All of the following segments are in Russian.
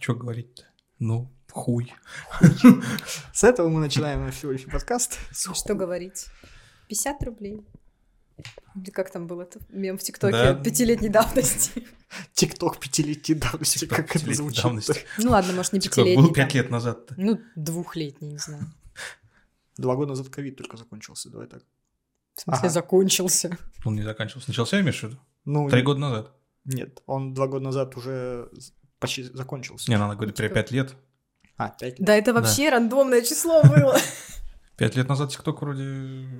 что говорить-то? Ну, хуй. С этого мы начинаем наш сегодняшний подкаст. Что говорить? 50 рублей. Или как там было это мем в ТикТоке Да. пятилетней давности. Тикток пятилетней давности, как это звучит. давности. Ну ладно, может, не пятилетний. был пять лет назад-то. Ну, двухлетний, не знаю. Два года назад ковид только закончился, давай так. В смысле, Ага. закончился. Он не заканчивался. Начался, имеешь в виду? Ну, Три года назад. нет, он два года назад уже почти закончился. Не, надо говорить про Типа- пять лет. А, пять лет. Да, это вообще рандомное число было. Пять лет назад ТикТок вроде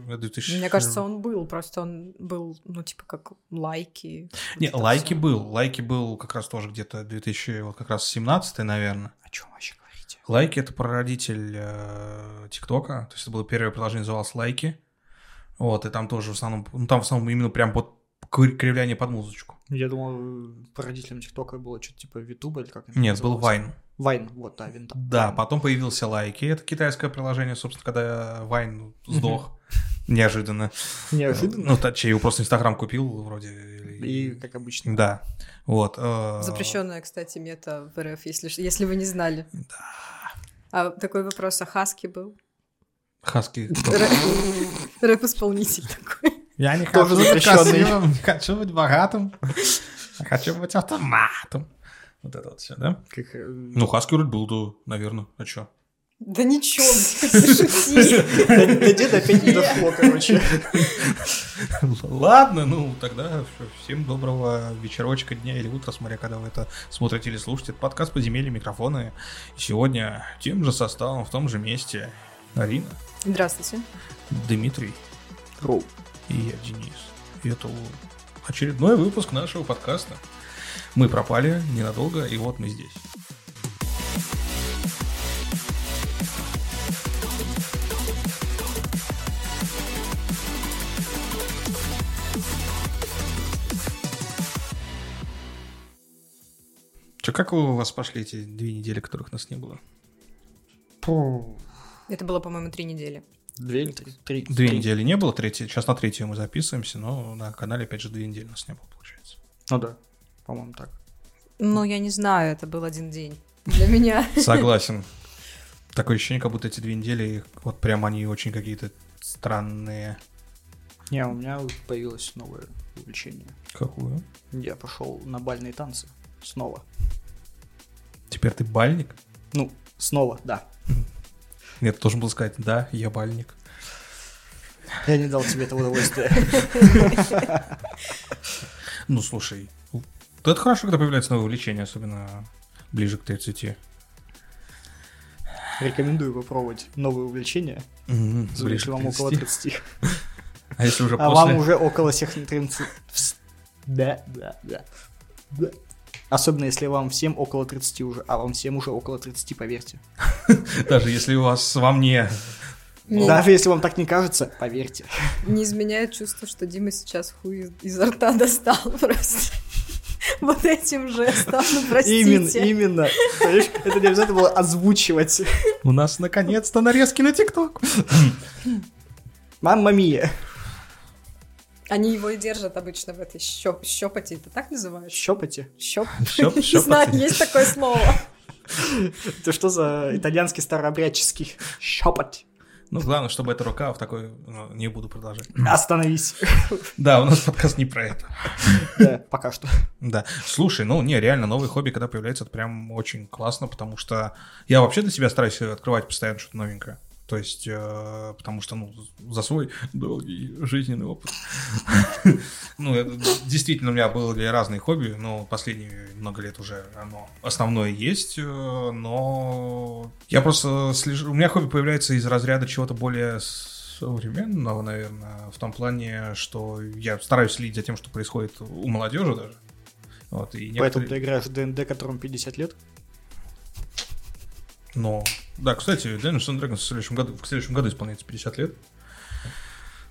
э, 2000... Мне кажется, он был, просто он был, ну, типа, как лайки. Не, вот лайки всё. был. Лайки был как раз тоже где-то 2000, вот как раз 17 наверное. О чем вообще говорите? Лайки это прародитель э, ТикТока. То есть это было первое приложение, называлось Лайки. Вот, и там тоже в основном, ну там в основном именно прям под кри- кривляние под музычку. Я думал, породителем ТикТока было что-то типа Витуба или как это Нет, был? Вайн. Вайн, вот, да, винта. Да, потом появился Лайки. Это китайское приложение, собственно, когда Вайн сдох. Неожиданно. Неожиданно. Ну, точнее, его просто Инстаграм купил вроде. И, как обычно. Да. Вот. э, Запрещенная, кстати, мета в РФ, если, если вы не знали. Да. А такой вопрос, а Хаски был? Хаски. Рэп- Рэп-исполнитель такой. Я не Тоже хочу быть красивым, не хочу быть богатым, хочу быть автоматом. Вот это вот все, да? Как, э, Ну, Хаски вроде был, да, наверное. А что? Да ничего, деда опять не дошло, короче. Ладно, ну тогда всем доброго вечерочка, дня или утра, смотря когда вы это смотрите или слушаете. Это подкаст «Подземелье микрофоны». Сегодня тем же составом, в том же месте Арина, Здравствуйте. Дмитрий Роу. И я, Денис. И это очередной выпуск нашего подкаста. Мы пропали ненадолго, и вот мы здесь. Че, как у вас пошли эти две недели, которых нас не было? Это было, по-моему, три недели. Две или три? Три. Две Три. недели не было, третья, сейчас на третью мы записываемся, но на канале опять же две недели нас не было, получается. Ну да, по-моему, так. Ну, я не знаю, это был один день для меня. Согласен. Такое ощущение, как будто эти две недели, вот прям они очень какие-то странные. Не, у меня появилось новое увлечение. Какую? Я пошел на бальные танцы. Снова. Теперь ты бальник? Ну, снова, да. Нет, ты должен был сказать, да, я бальник. Я не дал тебе этого удовольствия. Ну, слушай, это хорошо, когда появляется новое увлечение, особенно ближе к 30. Рекомендую попробовать новые увлечения, ближе если вам около 30. 30. А если уже А после? вам уже около всех 30. Да, да, да. Да. Особенно если вам всем около 30 уже, а вам всем уже около 30, поверьте. Даже если у вас во мне... Не, Даже если вам так не кажется, поверьте. не изменяет чувство, что Дима сейчас хуй из- изо рта достал просто. Вот этим жестом, ну Именно, простите. именно. Понимаешь, это не обязательно было озвучивать. У нас наконец-то нарезки на ТикТок. Мамма мия. Они его и держат обычно в этой щеп- щепоте. Это так называют? Щепоте. Щеп? Щеп- Не знаю, есть такое слово. Это что за итальянский старообрядческий щепоть? Ну, главное, чтобы эта рука в такой... ну, не буду продолжать. Остановись. Да, у нас подкаст не про это. Да, пока что. Да. Слушай, ну, не, реально, новые хобби, когда появляются, это прям очень классно, потому что я вообще для себя стараюсь открывать постоянно что-то новенькое. То есть, э, потому что, ну, за свой долгий жизненный опыт. Ну, это действительно у меня были разные хобби, но последние много лет уже оно основное есть, э, но я просто слежу... У меня хобби появляется из разряда чего-то более современного, наверное, в том плане, что я стараюсь следить за тем, что происходит у молодежи даже. Вот, и Поэтому некоторые- ты играешь в ДНД, которому 50 лет? Но, да, кстати, Dungeons and Dragons в следующем году, в следующем году исполняется 50 лет.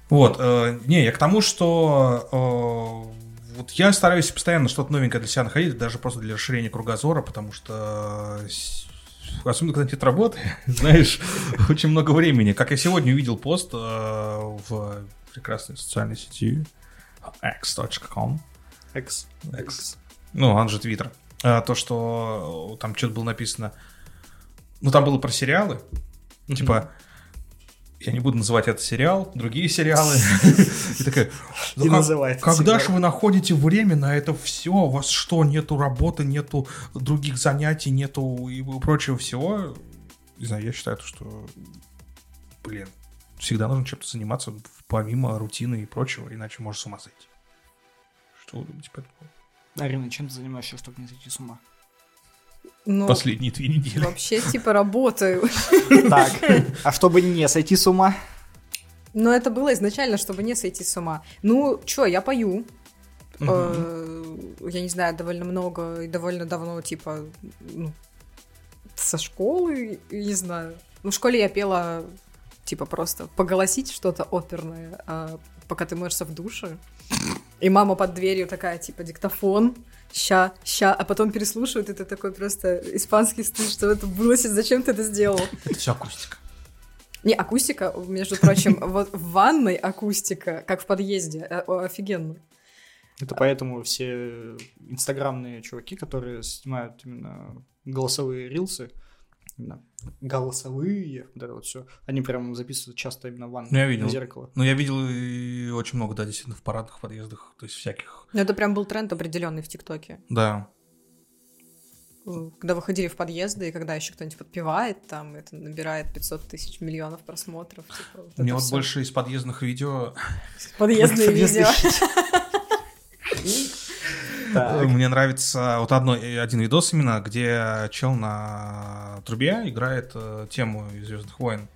Вот, э, не, я к тому, что э, вот я стараюсь постоянно что-то новенькое для себя находить, даже просто для расширения кругозора, потому что э, особенно когда нет работы, знаешь, очень много времени. Как я сегодня увидел пост э, в прекрасной социальной сети x.com, X. X. ну, он же Твиттер, А, то, что там что-то было написано... Ну, там было про сериалы. Типа, я не буду называть это сериал, другие сериалы. И такая, «Ну Не как- Когда же вы находите время на это все? У вас что, нету работы, нету других занятий, нету и прочего всего? Не знаю, я считаю, то, что, блин, всегда нужно чем-то заниматься помимо рутины и прочего, иначе можешь с ума сойти. Что вы думаете по этому поводу? Арина, чем ты занимаешься, чтобы не сойти с ума? Ну, Последние две недели. вообще, типа, работаю. Так, а чтобы не сойти с ума? Но это было изначально, чтобы не сойти с ума. Ну, чё, я пою. Э, Я не знаю, довольно много и довольно давно, типа, ну, со школы, не знаю. Ну, в школе я пела, типа, просто поголосить что-то оперное, а пока ты моешься в душе. И мама под дверью такая, типа, диктофон, ща, ща, а потом переслушивает, и ты такой просто испанский стыд, что это было, зачем ты это сделал? Это все акустика. Не, акустика, между прочим, вот в ванной акустика, как в подъезде, э, офигенно. Это поэтому все инстаграмные чуваки, которые снимают именно голосовые рилсы, голосовые, вот это вот все, они прям записывают часто именно в ванну, Ну, я видел. на зеркало. Ну, я видел и очень много, да, действительно, в парадных подъездах, то есть всяких. Ну, это прям был тренд определенный в ТикТоке. Да. Э, Когда выходили в подъезды, и когда еще кто-нибудь подпевает, там это набирает 500 тысяч миллионов просмотров. Типа, вот Мне вот всё. больше из подъездных видео Подъездные видео. Так. Мне нравится вот одно, э, один видос именно, где чел на трубе играет э, тему из Звездных войн.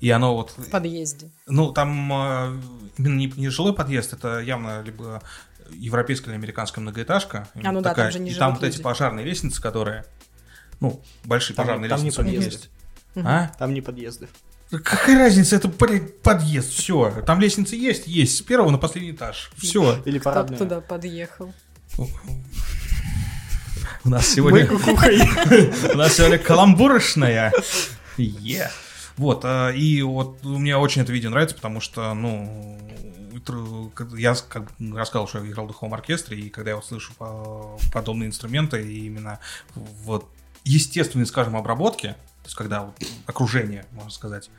И оно вот, В подъезде. ну там э, именно не, не жилой подъезд, это явно либо европейская или американская многоэтажка. А, ну да, там же не И там вот эти пожарные лестницы, которые, ну, большие Там- пожарные там не лестницы у них подъезды. есть. Мгм. А? Там не подъезды. Какая разница, это подъезд, все. Там лестницы есть, есть, с первого на последний этаж. Все. Или Кто парадные. туда подъехал? У нас сегодня... У нас сегодня каламбурочная. Е. Вот, а, и вот мне очень это видео нравится, потому что, ну, я как бы рассказал, что я играл в духовом оркестре, и когда я вот слышу по- подобные инструменты, и именно вот естественной, скажем, обработки, то есть когда вот окружение, можно сказать,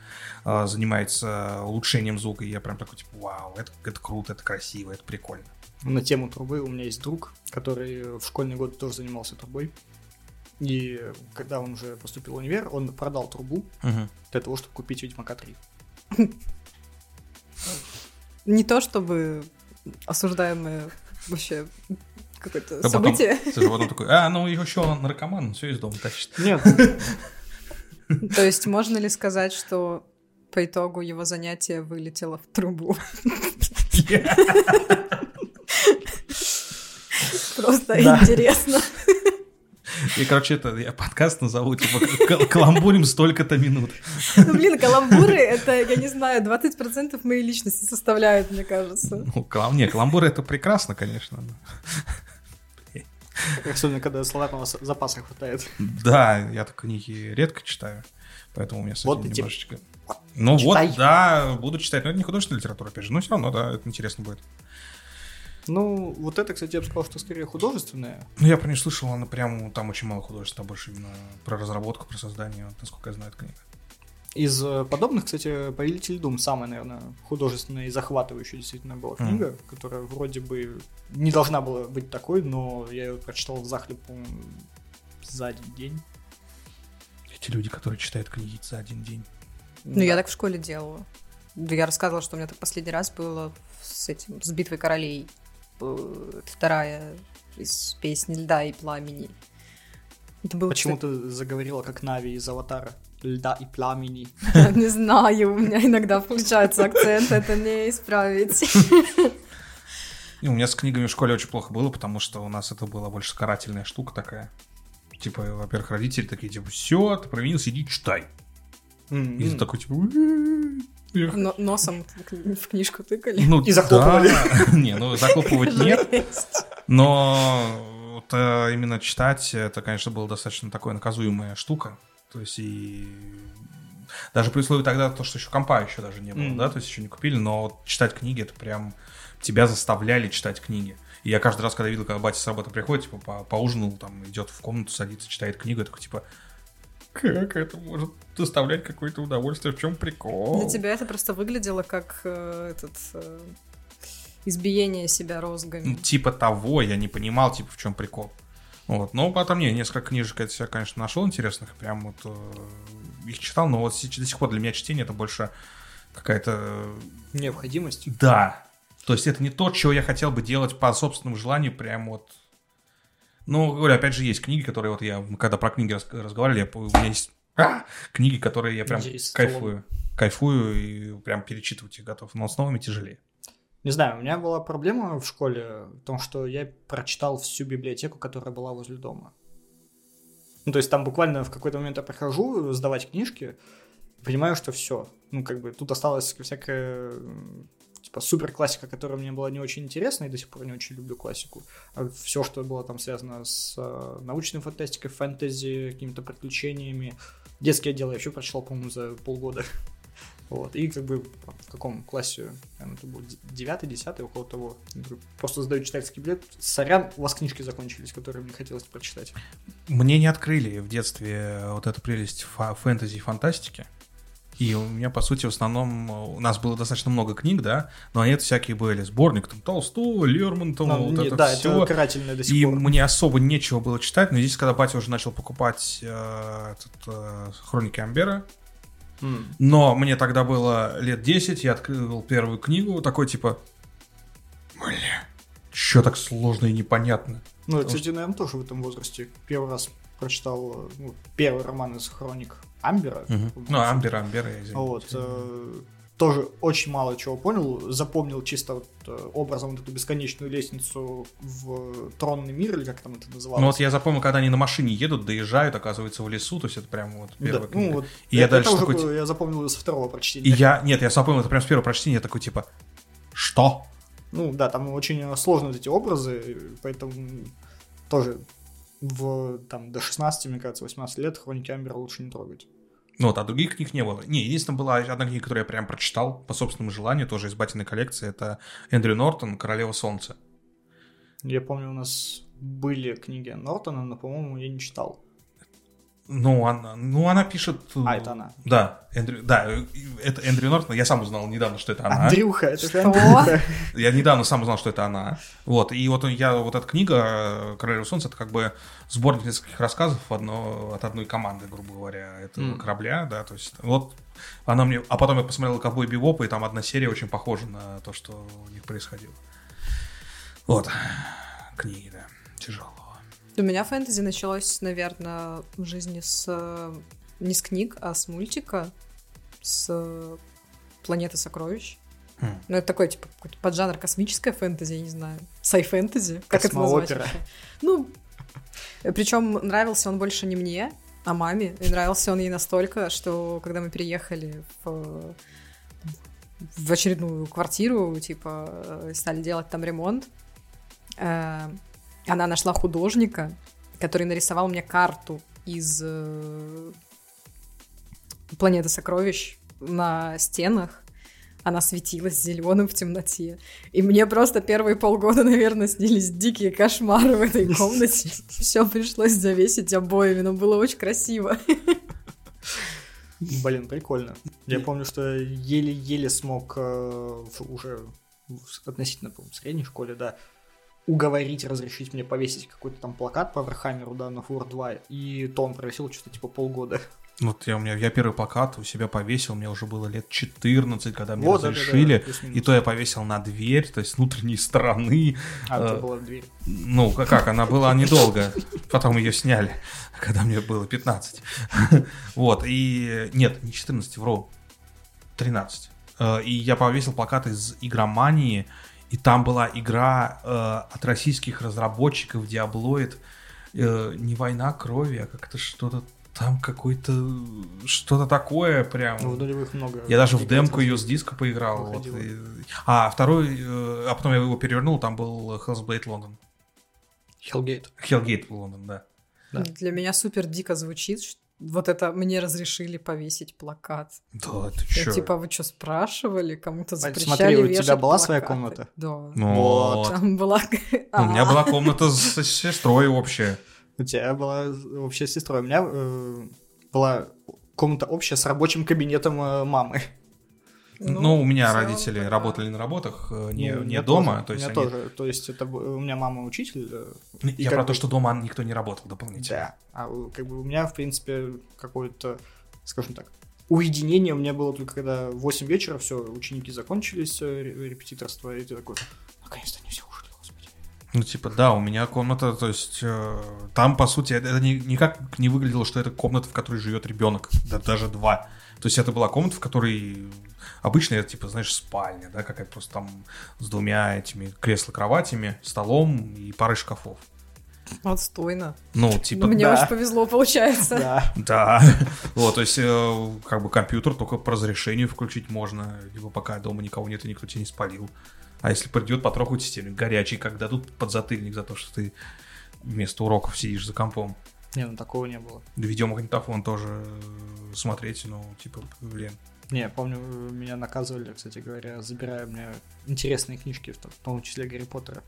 а, занимается улучшением звука, и я прям такой, типа, вау, это, это круто, это красиво, это прикольно. На тему трубы у меня есть друг, который в школьные годы тоже занимался трубой. И когда он уже поступил в универ, он продал трубу для того, чтобы купить Ведьмака 3. Не то чтобы осуждаемое вообще какое-то А потом- событие. Ты же потом такой, а, ну еще он наркоман, все из дома тащит. Нет, То есть можно ли сказать, что по итогу его занятие вылетело в трубу? Просто интересно. И, короче, это я подкаст назову, типа, «Кал- каламбурим столько-то минут. Ну, блин, каламбуры — это, я не знаю, 20% моей личности составляют, мне кажется. Ну, калам... Не, каламбуры это прекрасно, конечно. особенно когда словарного запаса хватает. Да, я так книги редко читаю, поэтому у меня с Вот этим немножечко... Ну читай. вот, да, буду читать, но это не художественная литература, опять же, но все равно, да, это интересно будет. Ну, вот это, кстати, я бы сказал, что скорее художественное. Ну, я про нее слышал, она прям, там очень мало художества, больше именно про разработку, про создание, вот, насколько я знаю, эта книга. Из э, подобных, кстати, «Повелитель Дум» самая, наверное, художественная и захватывающая действительно была книга, которая вроде бы не должна была быть такой, но я ее прочитал в захлеб, за один день. Эти люди, которые читают книги за один день. Ну, я так в школе делала. Да Я рассказывала, что у меня так последний раз было с этим, с битвой королей. Э, Вторая из песни льда и пламени. Это был, Почему ты заговорила как Нави из «Аватара»? Льда и пламени. кстати, Не знаю, у меня иногда включается акцент, это не исправить. И у меня с книгами в школе очень плохо было, потому что у нас это была больше карательная штука такая. Типа, во-первых, родители такие, типа, все, ты провинился, иди читай. М, И ты такой, типа. Но- носом в книжку тыкали. ну, И захлопывали. да. Не, ну захлопывать нет. Но вот, э, именно читать, это, конечно, была достаточно такая наказуемая штука. То есть и даже при условии тогда то, что еще компа еще даже не было, Мгм. да, то есть еще не купили, но вот читать книги, это прям тебя заставляли читать книги. И я каждый раз, когда видел, когда батя с работы приходит, типа, по поужинал, там, идет в комнату, садится, читает книгу, я такой, типа, как это может доставлять какое-то удовольствие? В чем прикол? Для тебя это просто выглядело как э, этот э, избиение себя розгами. Ну, типа того, я не понимал, типа, в чем прикол. Вот. Но потом не, несколько книжек я себя, конечно, нашел интересных, прям вот э, их читал, но вот сейчас, до сих пор для меня чтение это больше какая-то... э, Необходимость. Да. То есть это не то, чего я хотел бы делать по собственному желанию, прям вот... Ну, говорю, опять же, есть книги, которые вот я, когда про книги разговаривали, я, у меня есть а, книги, которые я прям Есть кайфую. Кайфую и прям перечитывать их готов. Но с новыми тяжелее. Не знаю, у меня была проблема в школе в том, что я прочитал всю библиотеку, которая была возле дома. Ну, то есть там буквально в какой-то момент я прохожу сдавать книжки, понимаю, что все. Ну, как бы тут осталась всякая м, типа супер классика, которая мне была не очень интересна, и до сих пор не очень люблю классику. А все, что было там связано с э, научной фантастикой, фэнтези, какими-то приключениями. Детские отделы я еще прочитал, по-моему, за полгода. Вот, и как бы в каком классе, наверное, это был девятый, десятый, около того. Просто сдаю читательский билет. Сорян, у вас книжки закончились, которые мне хотелось прочитать. Мне не открыли в детстве вот эту прелесть фэнтези и фантастики. И у меня, по сути, в основном... У нас было достаточно много книг, да, но они это всякие были. Сборник там Толстого, Лермонтова, Ну, вот не- это да, все. это карательное до сих И пор. мне особо нечего было читать, но здесь, когда батя уже начал покупать э, этот, э, Хроники Амбера, М. но мне тогда было лет 10, я открыл первую книгу, такой типа... Бля, чё так сложно и непонятно? Ну, я, кстати, наверное, тоже в этом возрасте. Первый раз прочитал э, ну, первый роман из хроник Амбера. По-моему. Ну, Амбер, Амбер, я. Вот. э, тоже очень мало чего понял. Запомнил чисто вот, э, образом вот эту бесконечную лестницу в тронный мир, или как там это называлось. Ну вот я запомнил, когда они на машине едут, доезжают, оказывается, в лесу, то есть это прям вот Да, первая книга. ну, вот И я это дальше такой, было- я запомнил со второго И прочтения. я, нет, я запомнил это прям с первого прочтения, я такой типа, что? Ну да, там очень сложные вот эти образы, поэтому тоже в, там, до 16, мне кажется, 18 лет хроники Амбера лучше не трогать. Ну вот, а других книг не было. Не, единственное, была одна книга, которую я прям прочитал по собственному желанию, тоже из батиной коллекции, это Эндрю Нортон «Королева солнца». Я помню, у нас были книги Нортона, но, по-моему, я не читал. Ну, она, ну, она пишет... э, А, это она. Да, Эндрю, да, э, это Эндрю Нортон. Я сам узнал недавно, что это она. Андрюха, это Что? Андрюха. Я недавно сам узнал, что это она. Вот, и вот я, вот эта книга «Королева солнца» это как бы сборник нескольких рассказов одно, от одной команды, грубо говоря, этого М. корабля, да, то есть вот она мне... А потом я посмотрел «Ковбой Бибоп», и там одна серия очень похожа на то, что у них происходило. Вот. Книги, да, тяжело. У меня фэнтези началось, наверное, в жизни с... Не с книг, а с мультика, с э, «Планеты сокровищ». Хм. Ну, это такой, типа, поджанр космическая фэнтези, я не знаю. Сай-фэнтези, как это назвать вообще? Ну, причем нравился он больше не мне, а маме. И нравился он ей настолько, что когда мы переехали в, в очередную квартиру, типа, э, стали делать там ремонт, э, она нашла художника, который нарисовал мне карту из э, планеты сокровищ на стенах. Она светилась зеленым в темноте. И мне просто первые полгода, наверное, снились дикие кошмары в этой комнате. Все пришлось завесить обоями, но было очень красиво. Блин, прикольно. Я помню, что еле-еле смог э, в- уже в относительно, по средней школе, да, уговорить, разрешить мне повесить какой-то там плакат по Вархаммеру, да, на Фур 2, и то он просил что-то типа полгода. Вот я, у меня, я первый плакат у себя повесил, мне уже было лет 14, когда мне Вот, разрешили. плюс-минус. и то я повесил на дверь, то есть внутренней стороны. А, у тебя э, была дверь. Ну, как, как, она была недолго. Потом ее сняли, когда мне было 15. Вот, и... Нет, не 14, вру. 13. Э, И я повесил плакат из игромании, и там была игра э, от российских разработчиков Diabloid. э, не война крови, а как-то что-то там какой-то... Что-то такое прям. Ну, в нулевых много. Я даже в демку ее с диска поиграл. вот, и- А второй, э, а потом я его перевернул, там был Hellblade Лондон. Hellgate. Hellgate Лондон, да. Да. Для меня супер дико звучит, вот это мне разрешили повесить плакат. Да, ты Я, чё? типа, вы что, спрашивали? Кому-то запрещали смотри, у тебя была своя плакаты? комната? Да. Ну, Вот. Там была... У меня А. была комната с сестрой общая. У тебя была общая сестра. У меня э, была комната общая с рабочим кабинетом э, мамы. Ну, у меня родители да. работали на работах, э, не, Ну, у не дома. тоже, то у есть меня они- тоже. То есть это у меня мама учитель. э, и Я про то, бы- что дома никто не работал дополнительно. Да. А у- как бы у меня, в принципе, какое-то, скажем так, уединение у меня было только когда в 8 вечера все, ученики закончились, э, ре- репетиторство, и ты такой, наконец-то они все ушли, господи. Ну, типа, да, у меня комната, то есть, э, там, по сути, это, это ни- никак не выглядело, что это комната, в которой живет ребенок, да, даже два. То есть, это была комната, в которой обычно это, типа, знаешь, спальня, да, какая-то просто там с двумя этими кресло-кроватями, столом и парой шкафов. Отстойно. Ну, типа, Ну, мне да. очень повезло, получается. Да. Да, вот, то есть, э, как бы компьютер только по разрешению включить можно, либо пока дома никого нет и никто тебя не спалил. А если придет, потрогать систему горячий, как дадут подзатыльник за то, что ты вместо уроков сидишь за компом. Не, ну такого не было. Видеомагнитофон тоже смотреть, ну, типа, блин. Не, я помню, э, меня наказывали, кстати говоря, забирая мне интересные книжки, в том- числе Гарри Поттера.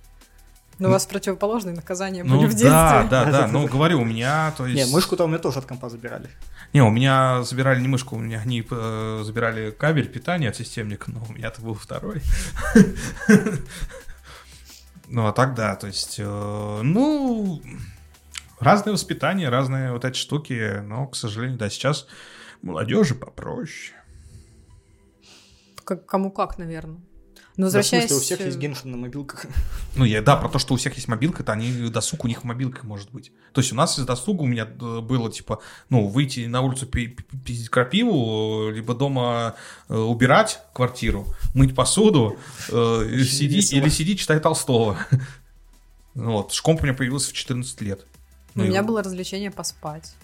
Но у вас противоположные наказания Ну были в детстве. да, да, да, ну говорю, у меня, то есть... Не, мышку-то у меня тоже от компа забирали. Не, у меня забирали не мышку, у меня они э, забирали кабель питания от системника, но у меня-то был второй. Ну, а так да, то есть, э, ну, разное воспитание, разные вот эти штуки, но, к сожалению, да, сейчас молодежи попроще. Как- Кому как, наверное. Да, Но в возвращаясь... смысле, у всех э, есть геншин на мобилках. Ну, я, да, про то, что у всех есть мобилка, это они досуг у них мобилка может быть. То есть у нас из досуга у меня э, было, типа, ну, выйти на улицу пи- пи- пиздить крапиву, либо дома э, убирать квартиру, мыть посуду, э, сидеть, или сидеть, читать Толстого. Вот, шкомп у меня появился в 14 лет. У Ну, меня было развлечение поспать.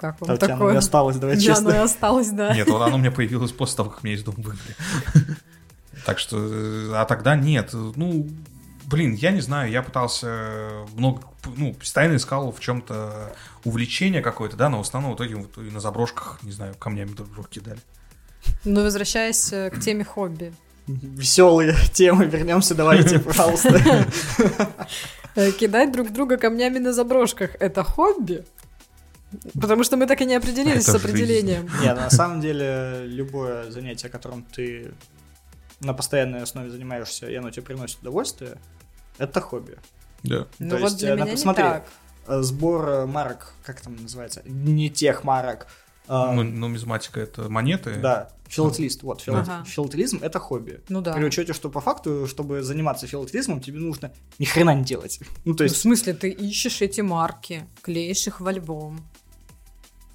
Как вам тебя оно и такое? осталось, давай Да, оно и честно. осталось, да. Нет, вот оно у меня появилось после того, как меня из дома выгнали. Так что, а тогда нет. Ну, блин, я не знаю, я пытался много, ну, постоянно искал в чем-то увлечение какое-то, да, но в основном в итоге вот и на заброшках, не знаю, камнями друг друга кидали. Но возвращаясь э, к теме хобби. Веселые темы, вернемся, давайте, пожалуйста. Э, Кидать друг друга камнями на заброшках – это хобби? Потому что мы так и не определились Это с определением. Не, на самом деле, любое занятие, которым ты на постоянной основе занимаешься, и оно тебе приносит удовольствие, это хобби. Да. Ну То вот есть, для э, меня на- не смотри, так. Э, Сбор э, марок, как там называется? Не тех марок. а, Ну, нумизматика это монеты. Да, филателист. Вот, филат- Ага. филателизм это хобби. Ну да. При учете, что по факту, чтобы заниматься филателизмом, тебе нужно ни хрена не делать. Ну, то Ну, в есть, смысле, ты ищешь эти марки, клеишь их в альбом.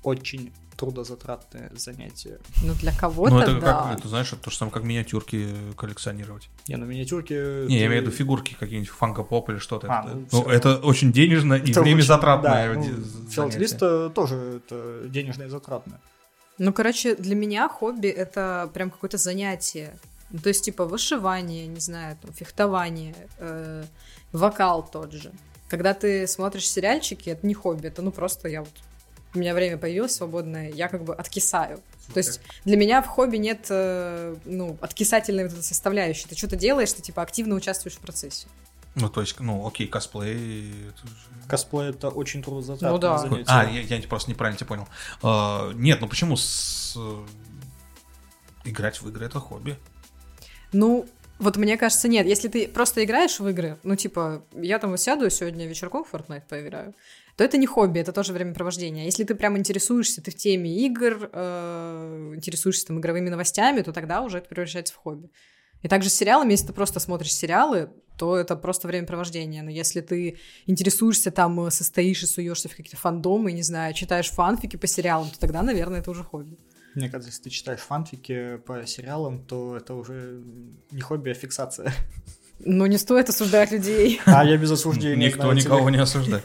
Очень трудозатратное занятие. Ну, для Ну, кого-то это да. как, это, знаешь, это то же самое, как миниатюрки коллекционировать. Не, ну миниатюрки... Не, я ты- имею в виду фигурки какие-нибудь, фанка-поп или что-то. А, это, ну, ну, всё. это очень денежно и Это время очень- затратное. да, ну. Филателист тоже это денежное и затратное. Ну, короче, для меня хобби — это прям какое-то занятие. Ну, то есть, типа, вышивание, не знаю, там, фехтование, э, вокал тот же. Когда ты смотришь сериальчики, это не хобби, это ну просто я вот... У меня время появилось свободное, я как бы откисаю. То есть для меня в хобби нет, э, ну, откисательной вот этой составляющей. Ты что-то делаешь, ты, типа, активно участвуешь в процессе. Ну, то есть, ну, окей, косплей. это же- Косплей это очень трудозатратное Ну да. занятие. А, я, я просто неправильно тебя понял. А, нет, ну почему с... э, играть в игры это хобби? Ну, вот мне кажется, нет. Если ты просто играешь в игры, ну, типа, я там сяду сегодня вечерком в Fortnite поиграю, то это не хобби, это тоже времяпровождение. А Если ты прям интересуешься, ты в теме игр, э, интересуешься там игровыми новостями, то тогда уже это превращается в хобби. И также с сериалами, если ты просто смотришь сериалы, то это просто времяпровождение. Но если ты интересуешься там, э, состоишь и суешься в какие-то фандомы, не знаю, читаешь фанфики по сериалам, то тогда, наверное, это уже хобби. Мне кажется, если ты читаешь фанфики по сериалам, то это уже не хобби, а фиксация. Ну, не стоит осуждать людей. А я без осуждения. Никто никого не осуждает.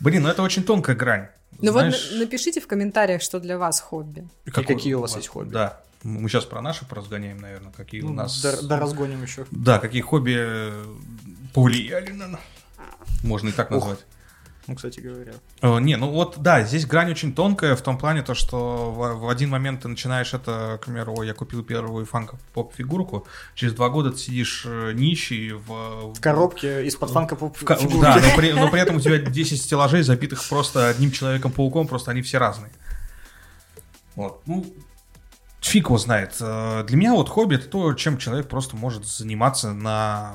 Блин, ну это очень тонкая грань. Ну Знаешь, вот на- напишите в комментариях, что для вас хобби. какой- какие у вас есть хобби? Да. Мы сейчас про наши поразгоняем, наверное, какие у Ну, нас... Да, да разгоним еще. Да, какие хобби повлияли на нас. Можно и так назвать. Ну, кстати говоря. Э, Не, ну вот да, здесь грань очень тонкая в том плане, то, что в, в один момент ты начинаешь это, к примеру, «Ой, я купил первую фанка поп фигурку, через два года ты сидишь э, нищий в, В коробке из-под фанка поп в ка- фигурки. да, но при, но при этом у тебя 10 стеллажей, забитых просто одним человеком-пауком, просто они все разные. Вот, ну, фиг его знает. Э, Для меня вот хобби это то, чем человек просто может заниматься на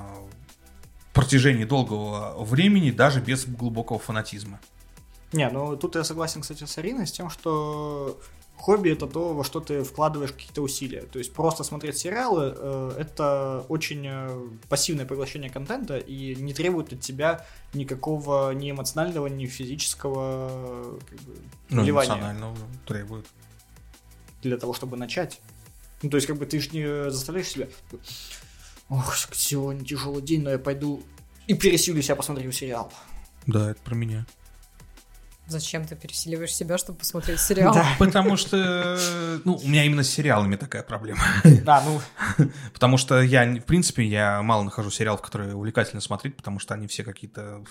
протяжении долгого времени, даже без глубокого фанатизма. Не, ну тут я согласен, кстати, с Ариной, с тем, что хобби это то, во что ты вкладываешь какие-то усилия. То есть просто смотреть сериалы э, это очень э, пассивное поглощение контента и не требует от тебя никакого ни эмоционального, ни физического как бы, Ну, вливания эмоционально требует. для того, чтобы начать. Ну, то есть, как бы ты же не заставляешь себя. Ох, сегодня тяжелый день, но я пойду и пересилю себя, посмотрю сериал. Да, это про меня. Зачем ты переселиваешь себя, чтобы посмотреть сериал? Да. Потому что, ну, у меня именно с сериалами такая проблема. А, ну, Потому что я, в принципе, я мало нахожу сериалов, которые увлекательно смотреть, потому что они все какие-то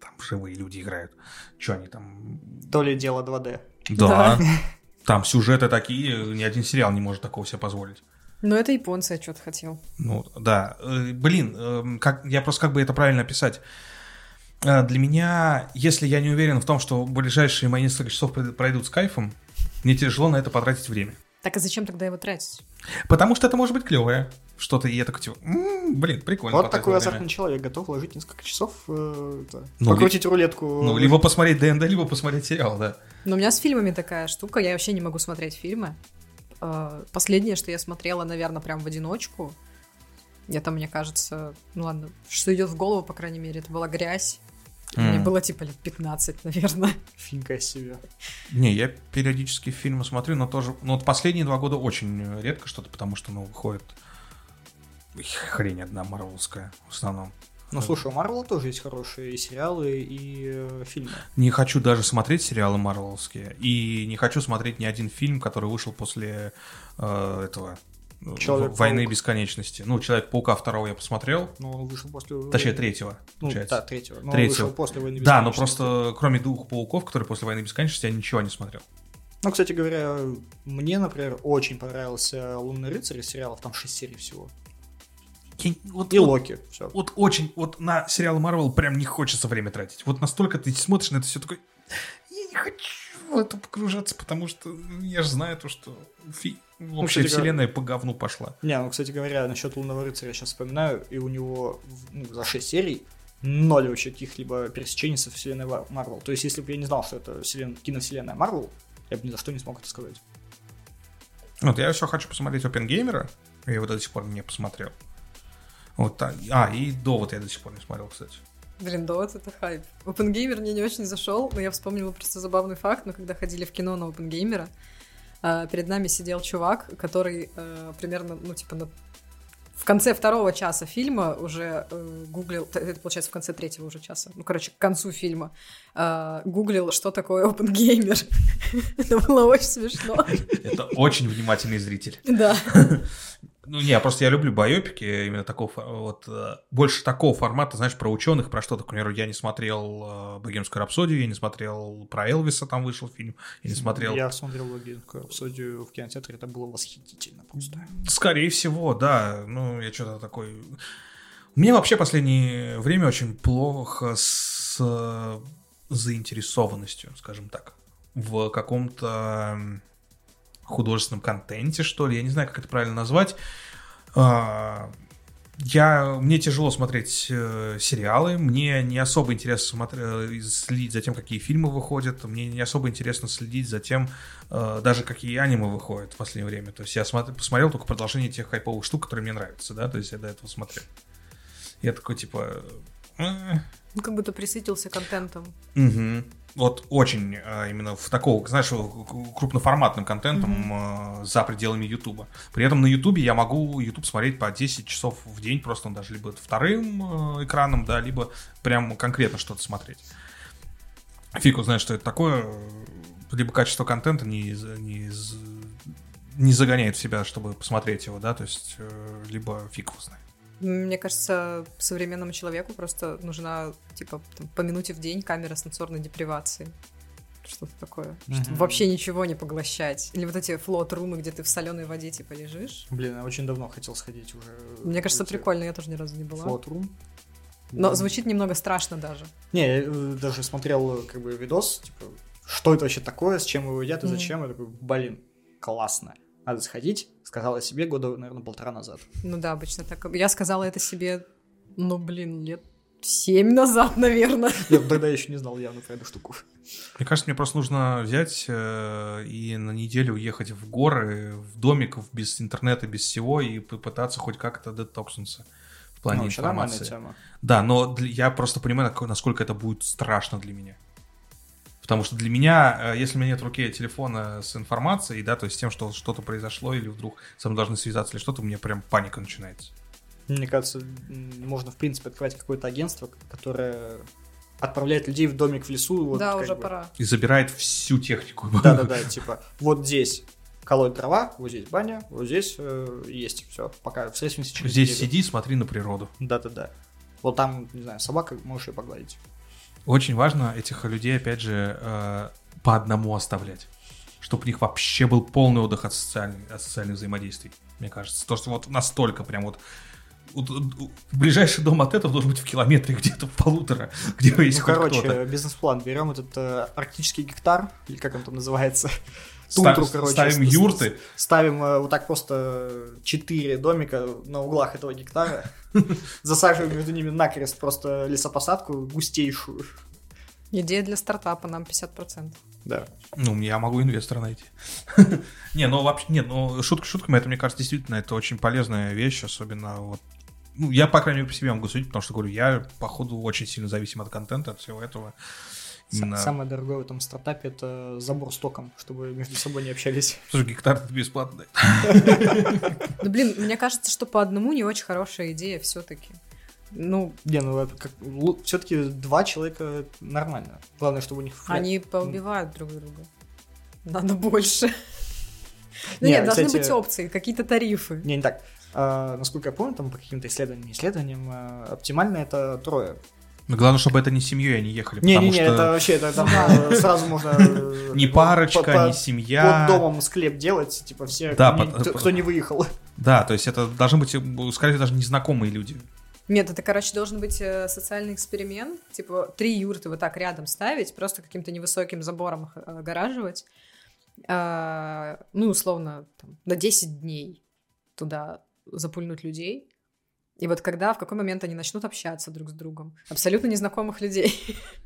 там живые люди играют. Че они там? то ли дело 2D. Да. Там сюжеты такие, ни один сериал не может такого себе позволить. Но это японцы, я что-то хотел. Ну, да. Э, Блин, эм, как, я просто как бы это правильно описать. Э, Для меня, если я не уверен в том, что ближайшие мои несколько часов пройд- пройдут с кайфом, мне тяжело на это потратить время. Так а зачем тогда его тратить? Потому что это может быть клевое. Что-то, и я такой, типа, «М, блин, прикольно. Вот такой время». азартный человек, готов вложить несколько часов, э, это, Ну, покрутить рулетку. Ну, либо посмотреть ДНД, либо посмотреть сериал, да. Но у меня с фильмами такая штука, я вообще не могу смотреть фильмы. Э, Последнее, что я смотрела, наверное, прям в одиночку, это, мне кажется, ну ладно, что идет в голову, по крайней мере, это была грязь. Мне М. было типа лет 15, наверное. Фига себе. Не, я периодически фильмы смотрю, но тоже... Ну, вот последние два года очень редко что-то, потому что, ну, выходит хрень одна марвелская в основном. Ну, слушай, у Марвела тоже есть хорошие и сериалы, и э, фильмы. Не хочу даже смотреть сериалы марвеловские. И не хочу смотреть ни один фильм, который вышел после э, этого... э, Человек-паук. Войны бесконечности. Ну, Человек-паука второго я посмотрел. Но он вышел после... Точнее, третьего, Ну, получается. да, третьего. Но Третьего. он вышел после войны Да, но Бесконечности. просто кроме двух пауков, которые после войны бесконечности, я ничего не смотрел. Ну, кстати говоря, мне, например, очень понравился «Лунный рыцарь» из сериалов, там 6 серий всего. Я- вот- И вот- Локи, все. Вот очень, вот на сериалы Марвел прям не хочется время тратить. Вот настолько ты смотришь на это все такой, я не хочу в это погружаться, потому что ну, я же знаю то, что фи- общая кстати, вселенная по говну пошла. Не, ну, кстати говоря, насчет «Лунного рыцаря» я сейчас вспоминаю, и у него ну, за 6 серий ноль вообще каких-либо пересечений со вселенной Марвел. То есть, если бы я не знал, что это вселен... киновселенная Марвел, я бы ни за что не смог это сказать. Вот я еще хочу посмотреть Опенгеймера, я его до сих пор не посмотрел. Вот, так. а, и Довод я до сих пор не смотрел, кстати. Блин, да вот это хайп. Опенгеймер мне не очень зашел, но я вспомнила просто забавный факт, но когда ходили в кино на Опенгеймера, а, перед нами сидел чувак, который э, примерно, ну, типа, на- в конце второго часа фильма уже э, гуглил, это получается в конце третьего уже часа, ну, короче, к концу фильма, э, гуглил, что такое Опенгеймер. Это было очень смешно. Это очень внимательный зритель. Да. Ну, не, просто я люблю байопики, именно такого, вот, э, больше такого формата, знаешь, про ученых, про что-то. К примеру, я не смотрел э, «Богемскую рапсодию», я не смотрел про Элвиса, там вышел фильм, я не смотрел... Я смотрел «Логинскую рапсодию» в кинотеатре, это было восхитительно просто. Скорее всего, да. Ну, я что-то такой... Мне вообще последнее время очень плохо с э, заинтересованностью, скажем так, в каком-то художественном контенте, что ли. Я не знаю, как это правильно назвать. А, Я, мне тяжело смотреть э, сериалы, мне не особо интересно смотр- э, следить за тем, какие фильмы выходят, мне не особо интересно следить за тем, э, даже какие аниме выходят в последнее время. То есть я смотр- посмотрел только продолжение тех хайповых штук, которые мне нравятся, да, то есть я до этого смотрел. Я такой, типа... Ну, как будто присытился контентом. Мгм. Вот очень э, именно в такого, знаешь, крупноформатным контентом э, за пределами Ютуба. При этом на Ютубе я могу Ютуб смотреть по 10 часов в день, просто он даже либо вторым э, экраном, да, либо прям конкретно что-то смотреть. Фиг знает, что это такое. Либо качество контента не, не, не загоняет в себя, чтобы посмотреть его, да, то есть, либо фиг его знает. Мне кажется, современному человеку просто нужна, типа, там, по минуте в день камера сенсорной депривации. Что-то такое. Чтобы Мгм. вообще ничего не поглощать. Или вот эти флот-румы, где ты в соленой воде, типа, лежишь. Блин, я очень давно хотел сходить уже. Мне кажется, эти прикольно, я тоже ни разу не была. Room. Но Да. звучит немного страшно даже. Не, я э, даже смотрел как бы видос, типа, что это вообще такое, с чем его едят и Мгм. зачем. Я такой, блин, классно. Надо сходить, сказала себе года, наверное, полтора назад. Ну да, обычно так. Я сказала это себе, ну, блин, лет семь назад, наверное. Я тогда еще не знал явно про эту штуку. Мне кажется, мне просто нужно взять э, и на неделю уехать в горы, в домик в- без интернета, без всего, и попытаться хоть как-то детокснуться в плане Ну, информации. тема. Да, но для- я просто понимаю, насколько это будет страшно для меня. Потому что для меня, э, если у меня нет в руке телефона с информацией, да, то есть с тем, что что-то произошло, или вдруг со мной должны связаться или что-то, у меня прям паника начинается. Мне кажется, можно, в принципе, открывать какое-то агентство, которое отправляет людей в домик в лесу. вот да, уже бы. пора. И забирает всю технику. Да-да-да, типа, вот здесь колоть дрова, вот здесь баня, вот здесь э, есть все. Пока встретимся через Здесь неделю. сиди, смотри на природу. Да-да-да. Вот там, не знаю, собака, можешь ее погладить. Очень важно этих людей, опять же, э, по одному оставлять. Чтобы у них вообще был полный отдых от, социальных, от социальных взаимодействий, мне кажется. То, что вот настолько прям вот... вот, Ближайший дом от этого должен быть в километре, где-то в полутора, где есть ну, хоть короче, кто-то. бизнес-план. Берем этот э, арктический гектар, или как он там называется. Тундру, короче, ставим с- с- юрты. Ставим э, вот так просто четыре домика на углах этого гектара. Засаживаем между ними накрест просто лесопосадку густейшую. Идея для стартапа, нам 50%. Да. Ну, я могу инвестора найти. Не, ну вообще, нет, ну шутка шутками, это, мне кажется, действительно, это очень полезная вещь, особенно вот ну, я, по крайней мере, по себе могу судить, потому что, говорю, я, походу, очень сильно зависим от контента, от всего этого. Именно- Самое дорогое в этом стартапе это забор с током, чтобы между собой не общались. Слушай, гектар это бесплатно. Ну, блин, мне кажется, что по одному не очень хорошая идея все-таки. Ну, Не, ну все-таки два человека нормально. Главное, чтобы у них они поубивают друг друга. Надо больше. Ну Не, нет, должны быть опции, какие-то тарифы. Не, не так. А, насколько я помню, там по каким-то исследованиям, исследованиям, а, оптимально это трое. Но главное, чтобы это не семьей они ехали, Не-не-не, потому что это вообще, это там а, сразу можно... э, не парочка, не семья. Под домом склеп делать, типа все, кто, не, не выехал. Да, то есть это должны быть, э, скорее даже незнакомые люди. Нет, это, короче, должен быть э, социальный эксперимент. Типа, три юрты вот так рядом ставить, просто каким-то невысоким забором их э, огораживать. А, ну, условно, там, на 10 дней туда запульнуть людей. И вот когда, в какой момент они начнут общаться друг с другом? Абсолютно незнакомых людей.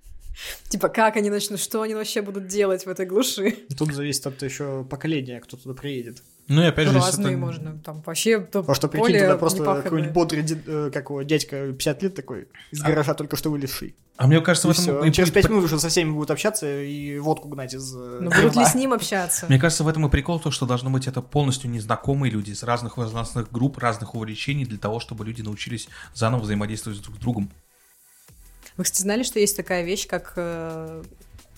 Типа, как они начнут, что они вообще будут делать в этой глуши? Тут зависит от еще поколения, кто туда приедет. Ну и опять же, Разные это- можно. Там вообще то Потому что, прикинь, поле туда просто какой-нибудь бодрый, дед- э, как его, дядька 50 лет такой, из А- гаража только что вылезший. А мне кажется, И в этом и через будет 5 минут уже со всеми будет общаться и водку гнать из э, Ну, будут ли с ним общаться? Мне кажется, в этом и прикол, то, что должно быть это полностью незнакомые люди из разных возрастных групп, разных увлечений, для того, чтобы люди научились заново взаимодействовать друг с другом. Вы, кстати, знали, что есть такая вещь, как э,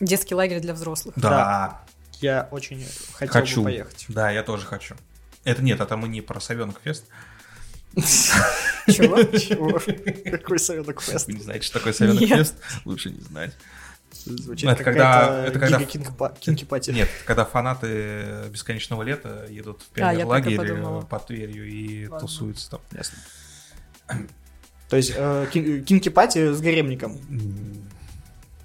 детский лагерь для взрослых? Да, Я очень хотел хочу. бы поехать. Да, я тоже хочу. Это нет, это мы не про совенок фест. Чего? Чего? Какой советок квест? Вы не знаете, что такое совенок фест? Лучше не знать. Звучит Это как когда- это когда-. Нет, когда фанаты бесконечного лета едут в А, и пионерлагерь подумала. под Тверью и Ладно. тусуются там. Ясно. То есть э, кин- кинки-пати с гаремником.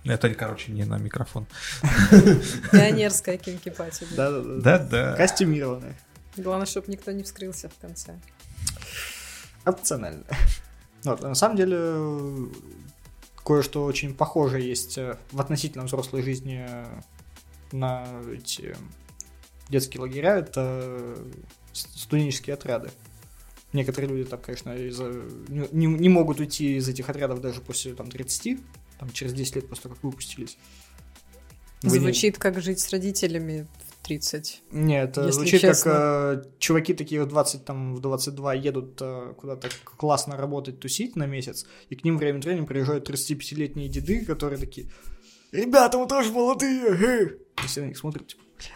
М, Это, короче, не на микрофон. Пионерская кинки-пати. Да-да. Костюмированная. Главное, чтобы никто не вскрылся в конце. Опционально. Вот, а на самом деле, э, кое-что очень похожее есть э, в относительно взрослой жизни э, на эти детские лагеря. Это с- студенческие отряды. Некоторые люди там, конечно, из, не, не- не могут уйти из этих отрядов даже после там, 30, там, через 10 лет после того, как выпустились. Вы не- Звучит как жить с родителями в 30. Нет, это звучит честно. как э, чуваки такие в 20, там, в 22 едут э, куда-то классно работать, тусить на месяц, и к ним время от времени приезжают 35-летние деды, которые такие, ребята, мы тоже молодые, э». И все на них смотрят, типа, блядь,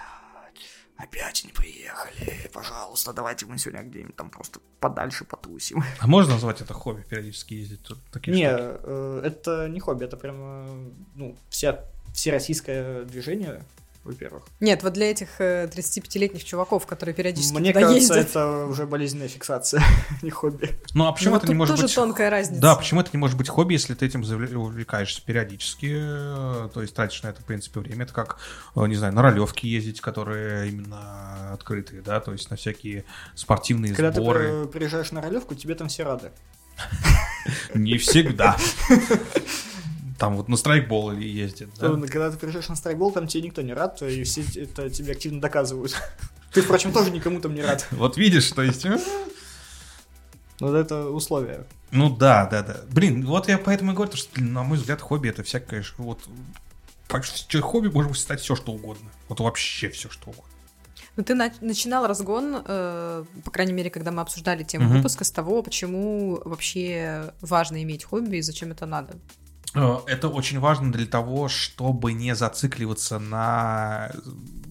опять не приехали, пожалуйста, давайте мы сегодня где-нибудь там просто подальше потусим. А можно назвать это хобби, периодически ездить тут? Такие Не, штуки? э, это не хобби, это прямо, ну, вся, всероссийское движение, во-первых. Нет, вот для этих э, 35-летних чуваков, которые периодически Мне туда кажется, ездят. это уже болезненная фиксация, не хобби. Ну а почему Ну, это не может тоже быть... тонкая разница. Да, почему это не может быть хобби, если ты этим увлекаешься периодически, э, то есть тратишь на это, в принципе, время. Это как, э, не знаю, на ролевки ездить, которые именно открытые, да, то есть на всякие спортивные Когда ты сборы. при- приезжаешь на ролевку, тебе там все рады. Не всегда. Там вот на страйкбол или ездят, да? Когда ты приезжаешь на страйкбол, там тебе никто не рад, и все это тебе активно доказывают. Ты, впрочем, тоже никому там не рад. Вот видишь, то есть... э, Но это условие. Ну да, да, да. Блин, вот я поэтому и говорю, что, блин, на мой взгляд, хобби это всякое, вот... почти Хобби может стать все, что угодно. Вот вообще все, что угодно. Ну, ты на- начинал разгон, э, по крайней мере, когда мы обсуждали тему Мгм. выпуска, с того, почему вообще важно иметь хобби и зачем это надо. Э, Это очень важно для того, чтобы не зацикливаться на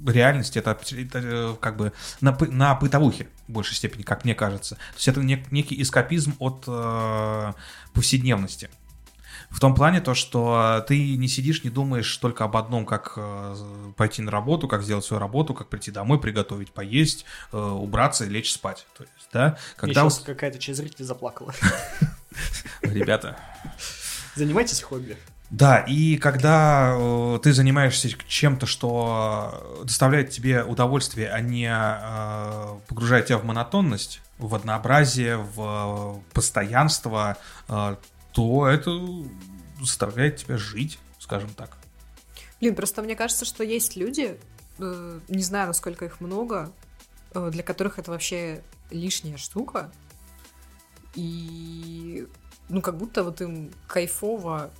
реальности, это, это, э, как бы на, на бытовухе в большей степени, как мне кажется. То есть это нек- некий эскапизм от э, повседневности. В том плане то, что ты не сидишь, не думаешь только об одном, как э, пойти на работу, как сделать свою работу, как прийти домой, приготовить, поесть, убраться и лечь спать. То есть, да, когда Когда у- какая-то часть зрителей заплакала. ребята, Занимайтесь хобби. Да, и когда э, ты занимаешься чем-то, что доставляет тебе удовольствие, а не э, погружает тебя в монотонность, в однообразие, в э, постоянство, э, то это заставляет тебя жить, скажем так. Блин, просто мне кажется, что есть люди, э, не знаю, насколько их много, э, для которых это вообще лишняя штука. И, ну, как будто вот им кайфово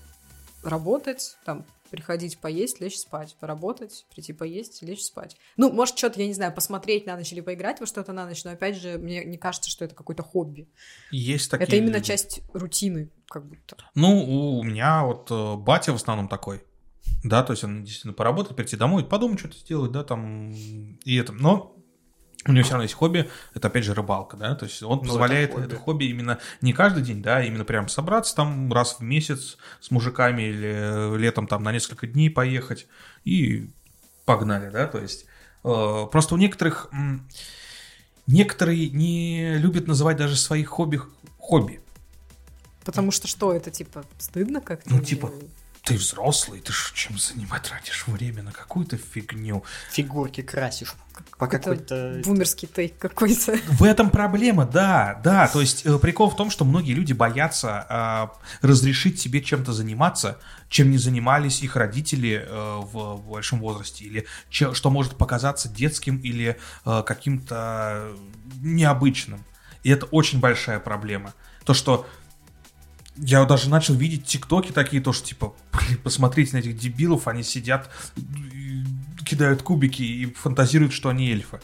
работать, там, приходить поесть, лечь спать, поработать, прийти поесть, лечь спать. Ну, может, что-то, я не знаю, посмотреть на ночь или поиграть во что-то на ночь, но, опять же, мне не кажется, что это какое-то хобби. Есть такие это именно люди. часть рутины, как будто. Ну, у меня вот э, батя в основном такой. Да, то есть он действительно поработать, прийти домой, подумать, что-то сделать, да, там, и это. Но у него все равно есть хобби, это опять же рыбалка, да, то есть он Ну, позволяет это это хобби. хобби. именно не каждый день, да, именно прям собраться там раз в месяц с мужиками или летом там на несколько дней поехать и погнали, да, то есть э, просто у некоторых м, некоторые не любят называть даже свои хобби хобби. Потому что что, это, типа, стыдно как-то? Ну, или- типа, Ты взрослый, ты ж чем занимать тратишь время на какую-то фигню. Фигурки красишь. По какой-то. Бумерский тейк какой-то. В этом проблема, да, да. То есть э, прикол в том, что многие люди боятся а, разрешить себе чем-то заниматься, чем не занимались их родители э, в большом возрасте, или че- что может показаться детским или э, каким-то необычным. И это очень большая проблема. То, что я даже начал видеть тиктоки такие, то, что типа, блин, посмотрите на этих дебилов, они сидят, кидают кубики и фантазируют, что они эльфы.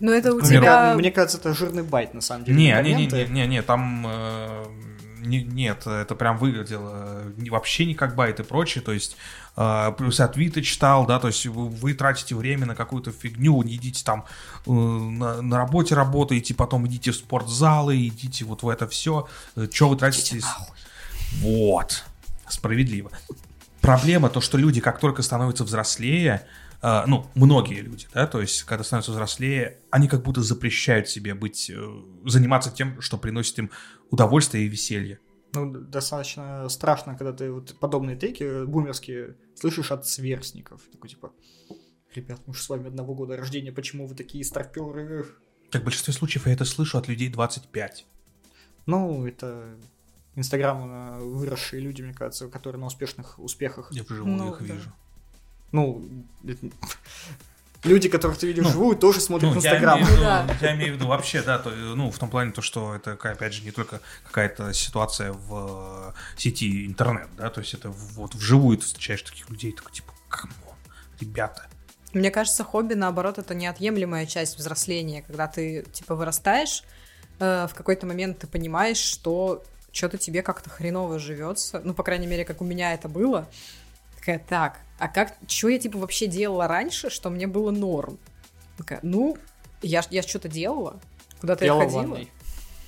Но это у Мне тебя... Мне кажется, это жирный bait, на самом деле. Не, не, не, не, не, не, там э, не- нет, это прям выглядело вообще не как bait и прочее, то есть э, плюс я твиты читал, да, то есть вы, вы тратите время на какую-то фигню, идите там э, на, на работе работаете, потом идите в спортзалы, идите вот в это все, что вы тратите? Вот, справедливо. Проблема то, что люди, как только становятся взрослее, э, ну, многие люди, да, то есть, когда становятся взрослее, они как будто запрещают себе быть, э, заниматься тем, что приносит им удовольствие и веселье. Ну, достаточно страшно, когда ты вот подобные тейки э, бумерские слышишь от сверстников. Такой типа, ребят, мы же с вами одного года рождения, почему вы такие старперы? Как в большинстве случаев я это слышу от людей 25. Ну, это инстаграм выросшие люди, мне кажется, которые на успешных успехах. Я вживую Ну, их да. вижу. Ну, люди, которых ты видишь Ну, вживую, тоже смотрят Ну, я инстаграм. имею, в виду, Да. я имею в виду вообще, да, то, ну, в том плане то, что это, опять же, не только какая-то ситуация в э, сети интернет, да, то есть это вот вживую ты встречаешь таких людей, такой, типа, come on, ребята. Мне кажется, хобби, наоборот, это неотъемлемая часть взросления, когда ты, типа, вырастаешь, э, в какой-то момент ты понимаешь, что что-то тебе как-то хреново живется. Ну, по крайней мере, как у меня это было. Такая, так, а как, что я, типа, вообще делала раньше, что мне было норм? Такая, ну, я, я что-то делала, куда-то я ходила. ванной.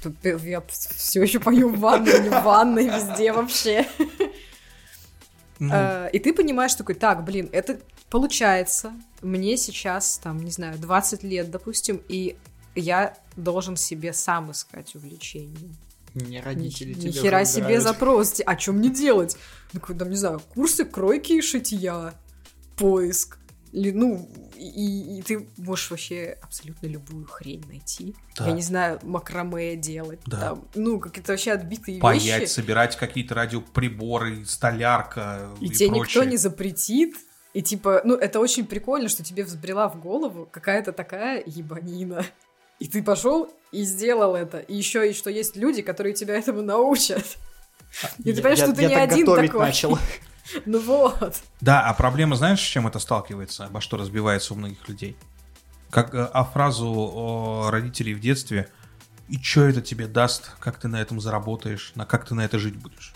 Тут Я все еще пою в ванной, в ванной, везде вообще. Э, И ты понимаешь такой, так, блин, это получается, мне сейчас, там, не знаю, 20 лет, допустим, и я должен себе сам искать увлечение. Не родители Ни тебя хера себе запрос. А что мне делать? Такой, там, не знаю, курсы кройки и шитья, поиск. Или, ну, и, и ты можешь вообще абсолютно любую хрень найти. Да. Я не знаю, макраме делать. Да. Там, ну, какие-то вообще отбитые паять, вещи. собирать какие-то радиоприборы, столярка И, и, тебе никто прочее. не запретит. И типа, ну, это очень прикольно, что тебе взбрела в голову какая-то такая ебанина. И ты пошел и сделал это. И еще и что есть люди, которые тебя этому научат. И ты Я- понимаешь, что ты не так один готовить такой. начал. Ну вот. Да, а проблема, знаешь, с чем это сталкивается, обо что разбивается у многих людей? Как э, о фразу о родителей в детстве «И что это тебе даст? Как ты на этом заработаешь? На как ты на это жить будешь?»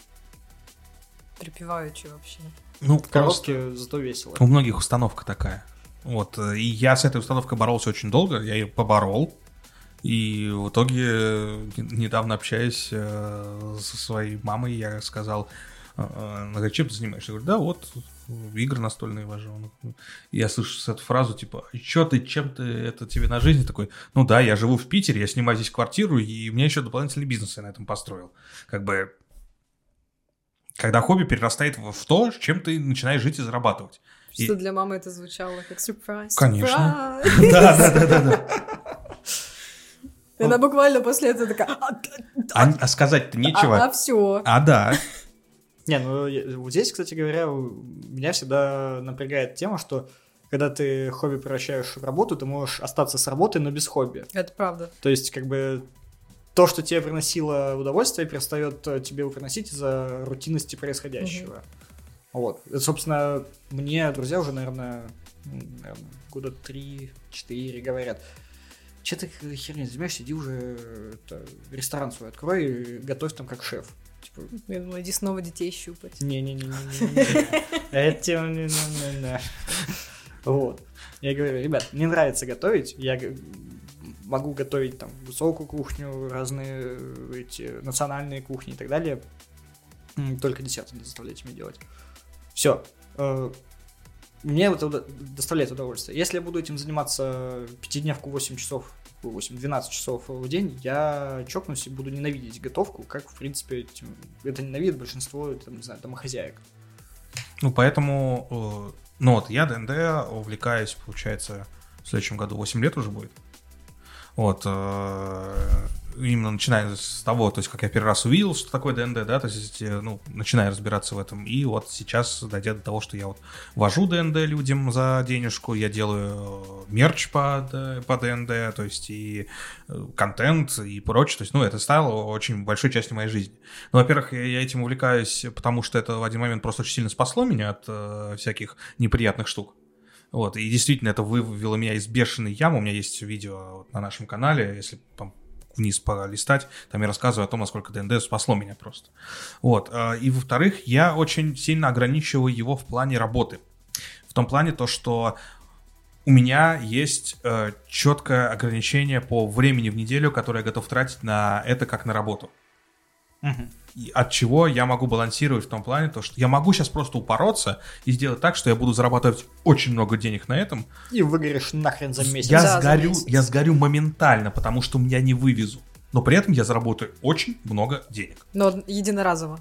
Припеваючи вообще. Ну, просто Коробки, зато весело. у многих установка такая. Вот, э, и я с этой установкой боролся очень долго, я ее поборол. И в итоге, недавно общаясь э, со своей мамой, я сказал, она говорит, чем ты занимаешься? Я говорю, да, вот, игры настольные вожу. Ну, и Я слышу эту фразу, типа, что ты, чем ты, это тебе на жизнь? Такой, ну да, я живу в Питере, я снимаю здесь квартиру, и у меня еще дополнительный бизнес я на этом построил. Как бы, когда хобби перерастает в то, чем ты начинаешь жить и зарабатывать. И- Что для мамы это звучало как сюрприз. Конечно. Да, да, да, да, да. И Она буквально после этого такая, а, А, а сказать-то нечего. все. А, да. Не, ну вот здесь, кстати говоря, меня всегда напрягает тема, что когда ты хобби превращаешь в работу, ты можешь остаться с работы, но без хобби. Это правда. То есть, как бы, то, что тебе приносило удовольствие, перестает тебе приносить из-за рутинности происходящего. Вот. Это, собственно, мне друзья уже, наверное, наверное, года 3-4 говорят. Че ты херней занимаешься, иди уже э, это, ресторан свой открой и готовь там как шеф. Типа, Я думала, иди снова детей щупать. не-не-не-не-не. Это не-не-не-не. Вот. Я говорю, ребят, мне нравится готовить. Я могу готовить там высокую кухню, разные э, эти национальные кухни и так далее. Только десерты не заставляйте меня делать. Все. Мне это доставляет удовольствие. Если я буду этим заниматься пятидневку 8 часов, 8-12 часов в день, я чокнусь и буду ненавидеть готовку, как, в принципе, это ненавидит большинство, там, не знаю, домохозяек. Ну, поэтому, э, ну вот, я ДНД увлекаюсь, получается, в следующем году 8 лет уже будет. Вот, э, именно начиная с того, то есть, как я первый раз увидел, что такое ДНД, да, то есть, э, ну, начиная разбираться в этом, и вот сейчас дойдя до того, что я вот вожу ДНД людям за денежку, я делаю э, мерч по, по ДНД, то есть, и э, контент, и прочее, то есть, ну, это стало очень большой частью моей жизни. Ну, во-первых, я, этим увлекаюсь, потому что это в один момент просто очень сильно спасло меня от э, всяких неприятных штук. Вот, и действительно, это вывело меня из бешеной ямы. У меня есть видео на нашем канале, если вниз полистать, там я рассказываю о том, насколько ДНД спасло меня просто. Вот, э, и во-вторых, я очень сильно ограничиваю его в плане работы. В том плане то, что у меня есть э, четкое ограничение по времени в неделю, которое я готов тратить на это как на работу. И от чего я могу балансировать в том плане, то, что я могу сейчас просто упороться и сделать так, что я буду зарабатывать очень много денег на этом. И выгоришь нахрен за месяц. Я Да, за сгорю, месяц. я сгорю моментально, потому что я не вывезу. Но при этом я заработаю очень много денег. Но единоразово.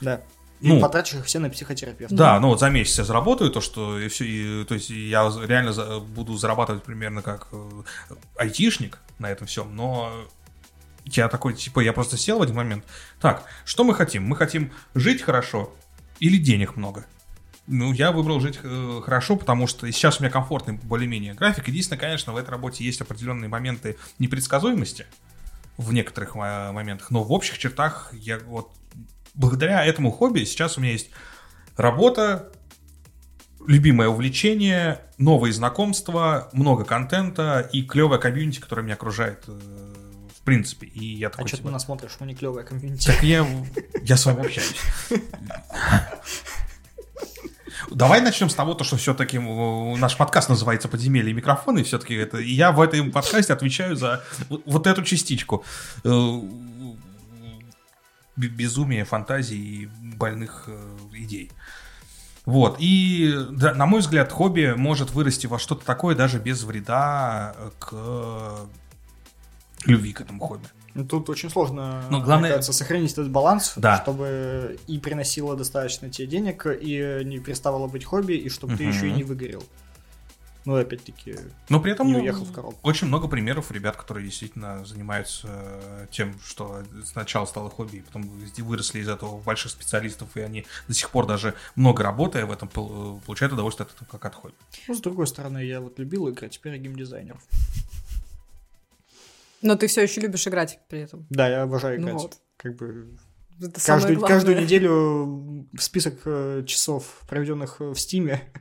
Да. И Ну. потрачешь их все на психотерапевта. Да, ну вот за месяц я заработаю то, что и все, и, то есть я реально за- буду зарабатывать примерно как э, айтишник на этом всем, но я такой, типа, я просто сел в один момент. Так, что мы хотим? Мы хотим жить хорошо или денег много? Ну, я выбрал жить э, хорошо, потому что сейчас у меня комфортный более-менее график. Единственное, конечно, в этой работе есть определенные моменты непредсказуемости в некоторых э, моментах, но в общих чертах я вот благодаря этому хобби сейчас у меня есть работа, любимое увлечение, новые знакомства, много контента и клевая комьюнити, которая меня окружает э, принципе. И я А такой, что ты типа, на нас смотришь? Мы не клевая комьюнити. так я, я с вами общаюсь. Давай начнем с того, то, что все-таки наш подкаст называется «Подземелье и микрофоны», все-таки это и я в этом подкасте отвечаю за вот эту частичку э, безумия, фантазии и больных э, идей. Вот, и, да, на мой взгляд, хобби может вырасти во что-то такое даже без вреда к любви к этому хобби. Ну, тут очень сложно, Но главное... кажется, сохранить этот баланс, да. чтобы и приносило достаточно тебе денег, и не переставало быть хобби, и чтобы угу. ты еще и не выгорел. Ну, опять-таки, Но при этом не уехал в коробку. Очень много примеров ребят, которые действительно занимаются тем, что сначала стало хобби, и потом выросли из этого больших специалистов, и они до сих пор даже много работая в этом получают удовольствие от этого как от хобби. Ну, с другой стороны, я вот любил играть, теперь геймдизайнер. Но ты все еще любишь играть при этом. Да, я обожаю ну играть. Ну вот. Как бы это каждую, каждую неделю список э, часов, проведенных в Стиме.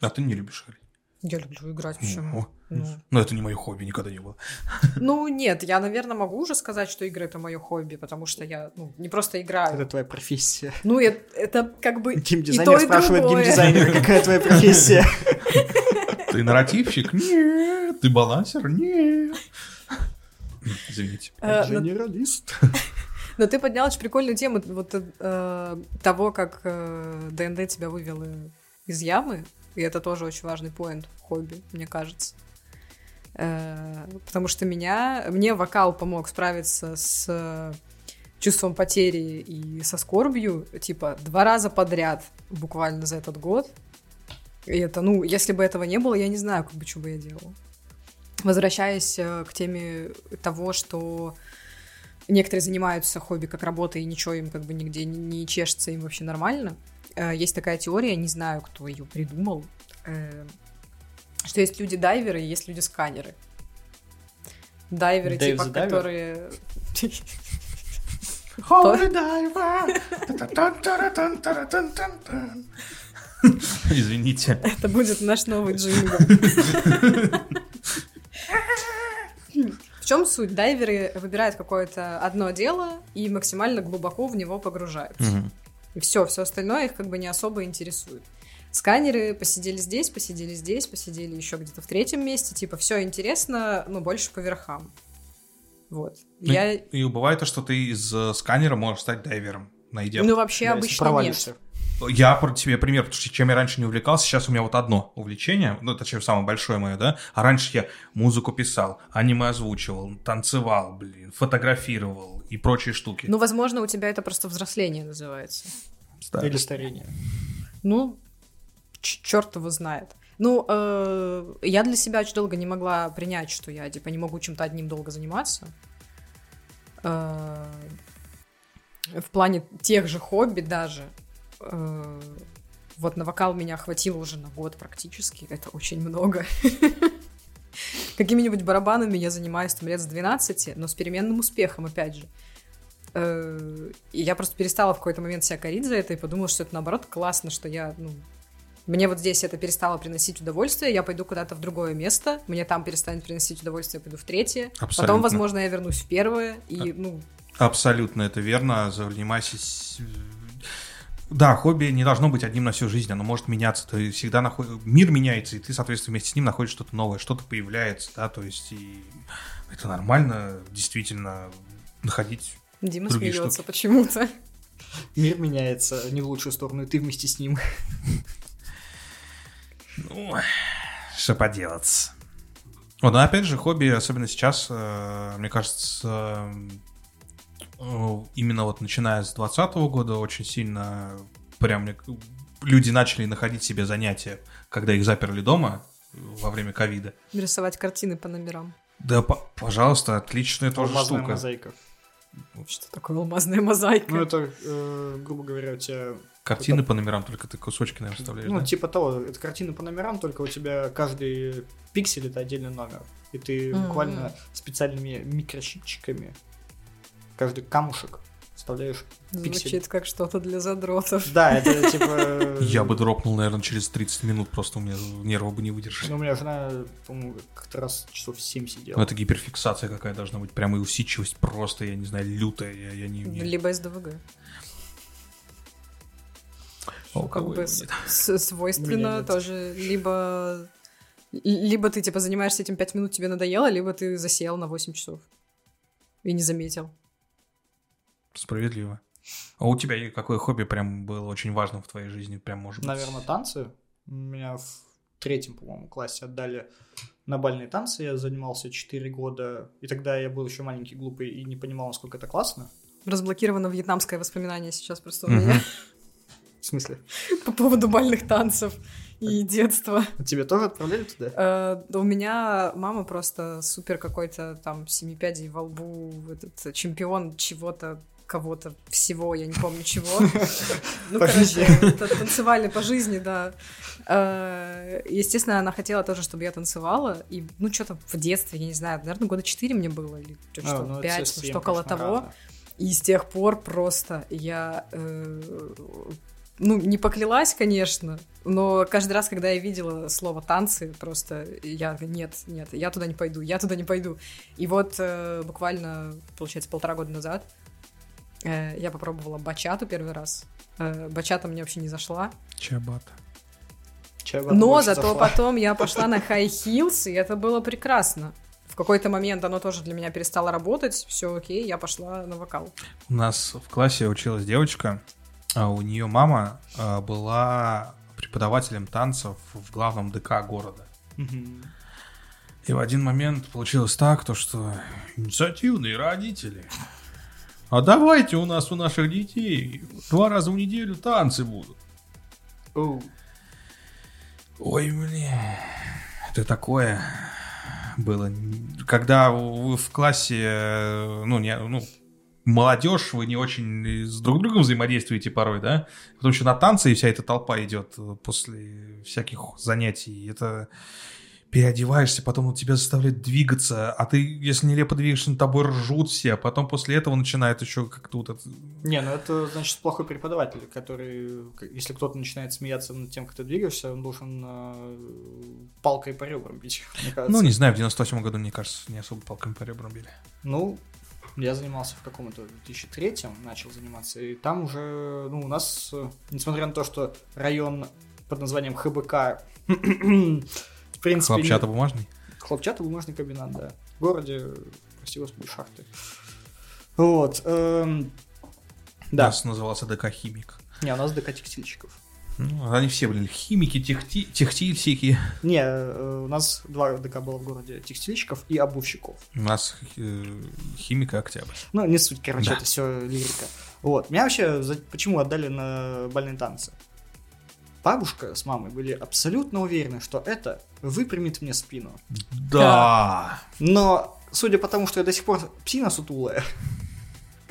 А ты не любишь играть? Я люблю играть, почему? Ну, ну. Но это не мое хобби, никогда не было. Ну, нет, я, наверное, могу уже сказать, что игры это мое хобби, потому что я, ну, не просто играю. Это твоя профессия. Ну, это, это как бы Геймдизайнер спрашивает геймдизайнера, какая твоя профессия. Ты нарративщик? Нет. Ты балансер? Нет. Извините. Генералист. Э, но ты поднял очень прикольную тему вот э, того, как э, ДНД тебя вывел из ямы. И это тоже очень важный поинт хобби, мне кажется. Э, потому что меня, мне вокал помог справиться с чувством потери и со скорбью, типа, два раза подряд буквально за этот год. И это, ну, если бы этого не было, я не знаю, как бы, что бы я делала. Возвращаясь э, к теме того, что некоторые занимаются хобби как работой, и ничего им как бы нигде не, чешется, им вообще нормально. Э, есть такая теория, не знаю, кто ее придумал, э, что есть люди-дайверы и есть люди-сканеры. Дайверы, Дэйв типа, которые... Holy diver! Извините. Это будет наш новый джингл. В чем суть? Дайверы выбирают какое-то одно дело и максимально глубоко в него погружаются. Угу. И все, все остальное их как бы не особо интересует. Сканеры посидели здесь, посидели здесь, посидели еще где-то в третьем месте. Типа, все интересно, но больше по верхам. Вот. Ну, Я... И бывает то, что ты из э, сканера можешь стать дайвером, найдя. Ну, вообще да, обычно нет. Я про тебе пример, потому что чем я раньше не увлекался, сейчас у меня вот одно увлечение, ну, это точнее, самое большое мое, да, а раньше я музыку писал, аниме озвучивал, танцевал, блин, фотографировал и прочие штуки. Ну, возможно, у тебя это просто взросление называется. Старость. Или старение. Ну, черт его знает. Ну, э, я для себя очень долго не могла принять, что я, типа, не могу чем-то одним долго заниматься. Э, в плане тех же хобби даже. Э, вот на вокал меня хватило уже на год практически, это очень много. Какими-нибудь барабанами я занимаюсь там лет с 12, но с переменным успехом, опять же. Э, и я просто перестала в какой-то момент себя корить за это и подумала, что это наоборот классно, что я, ну, мне вот здесь это перестало приносить удовольствие, я пойду куда-то в другое место, мне там перестанет приносить удовольствие, я пойду в третье, Абсолютно. потом, возможно, я вернусь в первое, и, ну... Абсолютно это верно, занимайся да, хобби не должно быть одним на всю жизнь, оно может меняться. Ты всегда находишь... Мир меняется, и ты, соответственно, вместе с ним находишь что-то новое, что-то появляется, да, то есть и это нормально, действительно, находить Дима смеется штуки. почему-то. Мир меняется не в лучшую сторону, и ты вместе с ним. Ну, что поделать. Вот, но опять же, хобби, особенно сейчас, э, мне кажется, именно вот начиная с 2020 года очень сильно прям люди начали находить себе занятия, когда их заперли дома во время ковида. Рисовать картины по номерам. Да, пожалуйста, отличная тоже Алмазная штука. мозаика. Что такое алмазная мозаика? Ну, это, э, грубо говоря, у тебя... Картины это... по номерам, только ты кусочки, наверное, вставляешь, Ну, да? типа того, это картины по номерам, только у тебя каждый пиксель — это отдельный номер. И ты mm-hmm. буквально специальными микрощипчиками каждый камушек вставляешь Звучит пиксель. как что-то для задротов. Да, это типа... Я бы дропнул, наверное, через 30 минут, просто у меня нервы бы не выдержали. Ну, у меня жена, по-моему, как-то раз часов 7 сидела. Ну, это гиперфиксация какая должна быть, прямо и усидчивость просто, я не знаю, лютая. Я, я не, не... Либо СДВГ. У как бы свойственно тоже. Либо, либо ты, типа, занимаешься этим 5 минут, тебе надоело, либо ты засел на 8 часов и не заметил. Справедливо. А у тебя какое хобби прям было очень важным в твоей жизни? Прям, может быть? Наверное, танцы. Меня в третьем, по-моему, классе отдали на бальные танцы. Я занимался 4 года. И тогда я был еще маленький, глупый и не понимал, насколько это классно. Разблокировано вьетнамское воспоминание сейчас просто у меня В смысле? по поводу бальных танцев и детства. Тебе тоже отправляли туда? Э, у меня мама просто супер какой-то там семипядей во лбу, этот чемпион чего-то, кого-то, всего, я не помню чего. Ну, короче, танцевали по жизни, да. Э, Естественно, она хотела тоже, чтобы я танцевала. И, ну, что-то в детстве, я не знаю, наверное, года 4 мне было, или А, что, ну, это 5, совсем, что около того. И с тех пор просто я, э, ну, не поклялась, конечно, но каждый раз, когда я видела слово танцы, просто я, нет, нет, я туда не пойду, я туда не пойду. И вот э, буквально, получается, полтора года назад я попробовала бачату первый раз. Э, бачата мне вообще не зашла. Чабата. Но зато зашла. потом я пошла на high heels, и это было прекрасно. В какой-то момент оно тоже для меня перестало работать, все окей, я пошла на вокал. У нас в классе училась девочка, а у нее мама а, была преподавателем танцев в главном ДК города. Мгм. И в один момент получилось так, то что инициативные родители. А давайте у нас у наших детей два раза в неделю танцы будут. Оу. Ой, блин, это такое было. Когда вы в классе, э, ну, не, ну, молодежь, вы не очень с друг другом взаимодействуете порой, да? Потому что на танцы и вся эта толпа идет э, после всяких занятий. Это переодеваешься, потом тебя заставляют двигаться, а ты, если нелепо двигаешься, над тобой ржут все, а потом после этого начинают еще как-то вот это... Не, ну это значит плохой преподаватель, который, если кто-то начинает смеяться над тем, как ты двигаешься, он должен э, палкой по ребрам бить, мне кажется. Ну, не знаю, в 98 году, мне кажется, не особо палками по ребрам били. Ну, я занимался в каком-то 2003-м, начал заниматься, и там уже, ну, у нас, несмотря на то, что район под названием ХБК, в принципе... не- Хлопчатобумажный? Хлопчатобумажный комбинат, да. В городе, прости господи, шахты. Вот. эм, У Да, нас назывался ДК «Химик». не, у нас ДК текстильщиков. Ну, они все были химики, техти, техтильщики. Не, э, у нас два ДК было в городе текстильщиков и обувщиков. У нас э, химика Октябрь. Ну, не суть, короче, Да. это все лирика. Вот. Меня вообще за- почему отдали на бальные танцы? Бабушка с мамой были абсолютно уверены, что это выпрямит мне спину. Да. Но, судя по тому, что я до сих пор псина сутулая,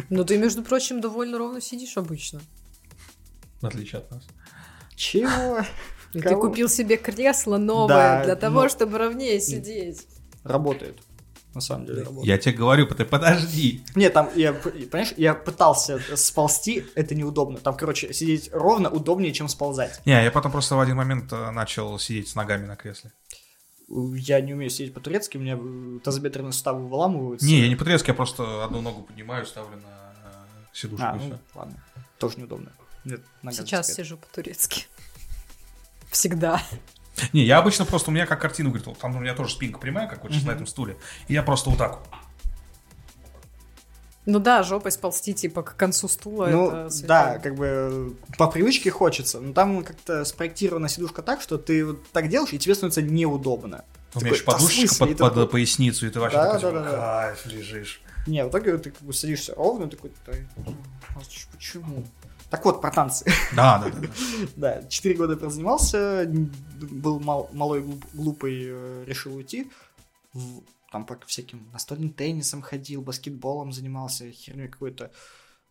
Ну, ты, между прочим, довольно ровно сидишь обычно. В отличие от нас. чего? Ты купил себе кресло новое Да, для того, но- чтобы ровнее сидеть. Работает. На самом деле работает. Я тебе говорю, ты подожди. Нет, там, я, понимаешь, я пытался сползти, это неудобно. Там, короче, сидеть ровно удобнее, чем сползать. Не, я потом просто в один момент э, начал сидеть с ногами на кресле. Я не умею сидеть по-турецки, у меня э, тазобедренные суставы выламываются. Не, я не по-турецки, я просто одну ногу поднимаю, ставлю на э, сидушку А, ну, ладно. Тоже неудобно. Нет, нога Сейчас сижу по-турецки. Всегда. Не, я обычно просто, у меня как картина говорит, вот там у меня тоже спинка прямая, как вот сейчас на этом стуле. И я просто вот так вот. Ну да, жопой сползти, типа, к концу стула. Ну, это да, как бы э, по привычке хочется, но там как-то спроектирована сидушка так, что ты вот так делаешь, и тебе становится неудобно. У меня еще Такой, «Да в подушечка смысле?» под, под такой, поясницу, и ты вообще Да, такой, да, типа, да, да. кайф, лежишь. Не, в итоге ты как бы садишься ровно, такой, «Да, а почему? Так вот, про танцы. Да, да, да. да. Четыре года прозанимался, был мал- малой глуп- глупый, э, решил уйти. В- Там по всяким настольным теннисом ходил, баскетболом занимался, херней какой-то.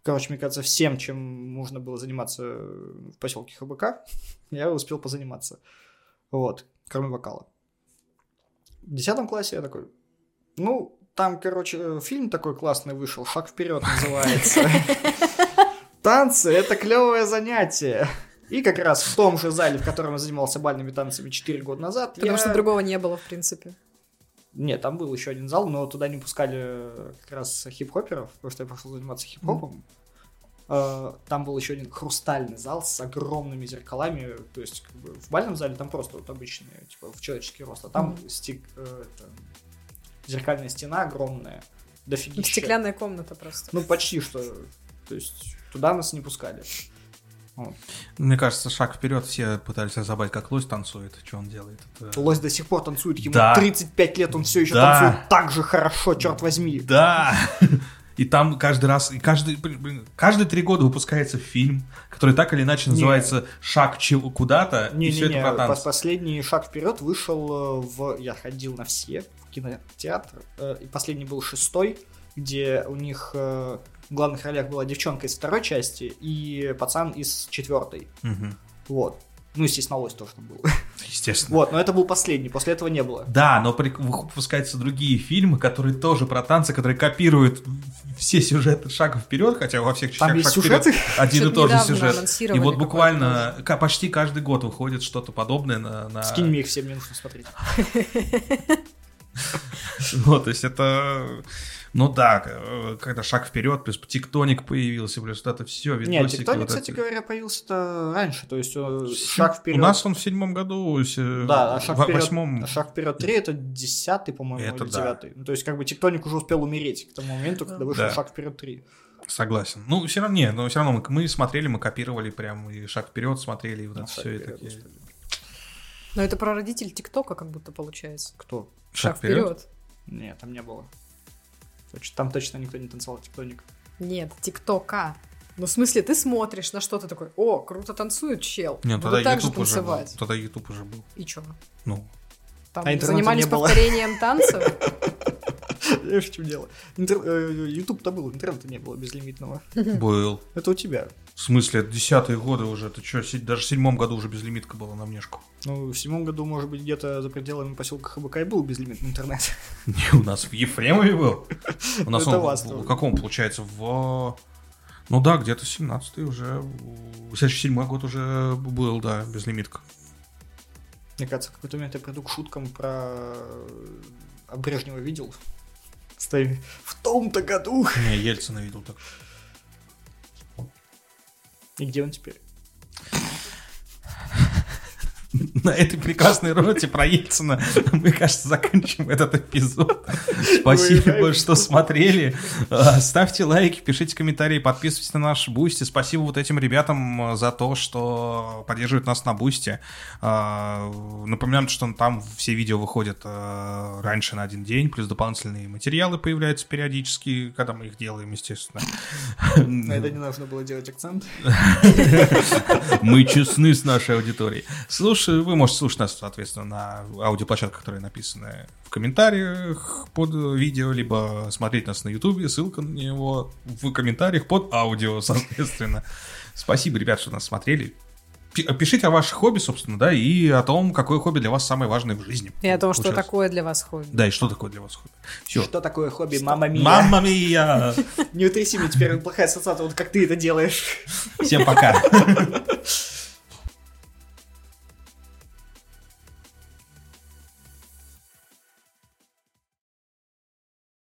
Короче, мне кажется, всем, чем можно было заниматься в поселке ХБК, я успел позаниматься. Вот, кроме вокала. В десятом классе я такой, ну, там, короче, э, фильм такой классный вышел, «Шаг вперед» называется. Танцы — это клевое занятие. И как раз в том же зале, в котором я занимался бальными танцами 4 года назад, Потому я- что другого не было, в принципе. Нет, там был еще один зал, но туда не пускали как раз хип-хоперов, потому что я пошел заниматься хип-хопом. Э, Там был еще один хрустальный зал с огромными зеркалами. То есть, как бы, в бальном зале там просто вот обычные, типа, в человеческий рост. А там стек- э, это, зеркальная стена огромная. Дофигища. Стеклянная комната просто. Ну, почти что. То есть, туда нас не пускали. Мне кажется, шаг вперед все пытались разобрать, как лось танцует. Что он делает? Это- Лось до сих пор танцует, ему Да. 35 лет, он все еще Да. танцует так же хорошо, черт возьми. Да! И там каждый раз, и каждый, блин, каждые три года выпускается фильм, который так или иначе Не. называется «Шаг чего- куда-то», и все это Не-не-не, про танцы. последний шаг вперед вышел э, в... Я ходил на все, в кинотеатр, э, и последний был шестой, где у них э, в главных ролях была девчонка из второй части и пацан из четвертой. Мгм. Вот. Ну, естественно, лось тоже там был. Естественно. Вот, но это был последний, после этого не было. Да, но при- выпускаются другие фильмы, которые тоже про танцы, которые копируют все сюжеты шага вперед, хотя во всех частях Там «Шаг вперед» сюжеты? один и тот же сюжет. И вот буквально ка- почти каждый год выходит что-то подобное на... на- Скинь мне их все, мне нужно смотреть. Ну, то есть это... Ну да, э, когда шаг вперед, плюс тектоник появился, плюс вот это все. Нет, Тектоник, кстати говоря, появился-то раньше, то есть э, шаг вперед. У нас он в седьмом году, с- Да, а шаг в вперед, восьмом... а шаг вперед 3 это десятый, по-моему, Это или да. девятый. Ну, то есть, как бы Тектоник уже успел умереть к тому моменту, когда вышел Да. шаг вперед 3. Согласен. Ну, все равно, не, но все равно мы, мы смотрели, мы копировали прям и шаг вперед смотрели, и вот Ну, это шаг все. И вперед, такие... Но это про родителей ТикТока как будто получается. Кто? Шаг вперед? вперед. Нет, там не было. Там точно никто не танцевал Тектоник. Нет, ТикТока. Ну, в смысле, ты смотришь на что-то такой, о, круто танцует чел. Нет, Буду тогда так же YouTube уже был. танцевать. Тогда YouTube уже был. И чё? Ну, Там А занимались повторением танцев? Знаешь, в чем дело? Интер- э, был, интернета не было безлимитного. был. Это у тебя. В смысле, это десятые годы уже. Ты что, даже в седьмом году уже безлимитка была на внешку. Ну, в седьмом году, может быть, где-то за пределами поселка ХБК и был безлимитный интернет. Не, у нас в Ефремове был. У нас Это он в- каком, получается, в... Ну да, где-то 17-й уже. Следующий седьмой год уже был, да, безлимитка. Мне кажется, в какой-то момент я приду к шуткам про... А Брежнева видел? Стоим в том-то году. Не, Ельцина видел так. И где он теперь? На этой прекрасной ноте про Ельцина мы, кажется, заканчиваем этот эпизод. Спасибо, что смотрели. А, Ставьте лайки, пишите комментарии, подписывайтесь на наш Бусти. Спасибо вот этим ребятам э, за то, что поддерживают нас на Бусти. А, Напоминаем, что там все видео выходят раньше на один день, плюс дополнительные материалы появляются периодически, когда мы их делаем, естественно. На это не нужно было делать акцент. Мы честны с нашей аудиторией. Слушай, вы можете слушать нас, соответственно, на аудиоплощадках, которые написаны в комментариях под видео, либо смотреть нас на ютубе, ссылка на него в комментариях под аудио, соответственно. Спасибо, ребят, что нас смотрели. Пи- Пишите о ваших хобби, собственно, да, и о том, какое хобби для вас самое важное в жизни. И о том, что Получается. такое для вас хобби. Да, и что такое для вас хобби. Все. Что такое хобби? Мама мия. Мамма мия! Не утряси мне теперь плохая ассоциация, вот как ты это делаешь. Всем пока.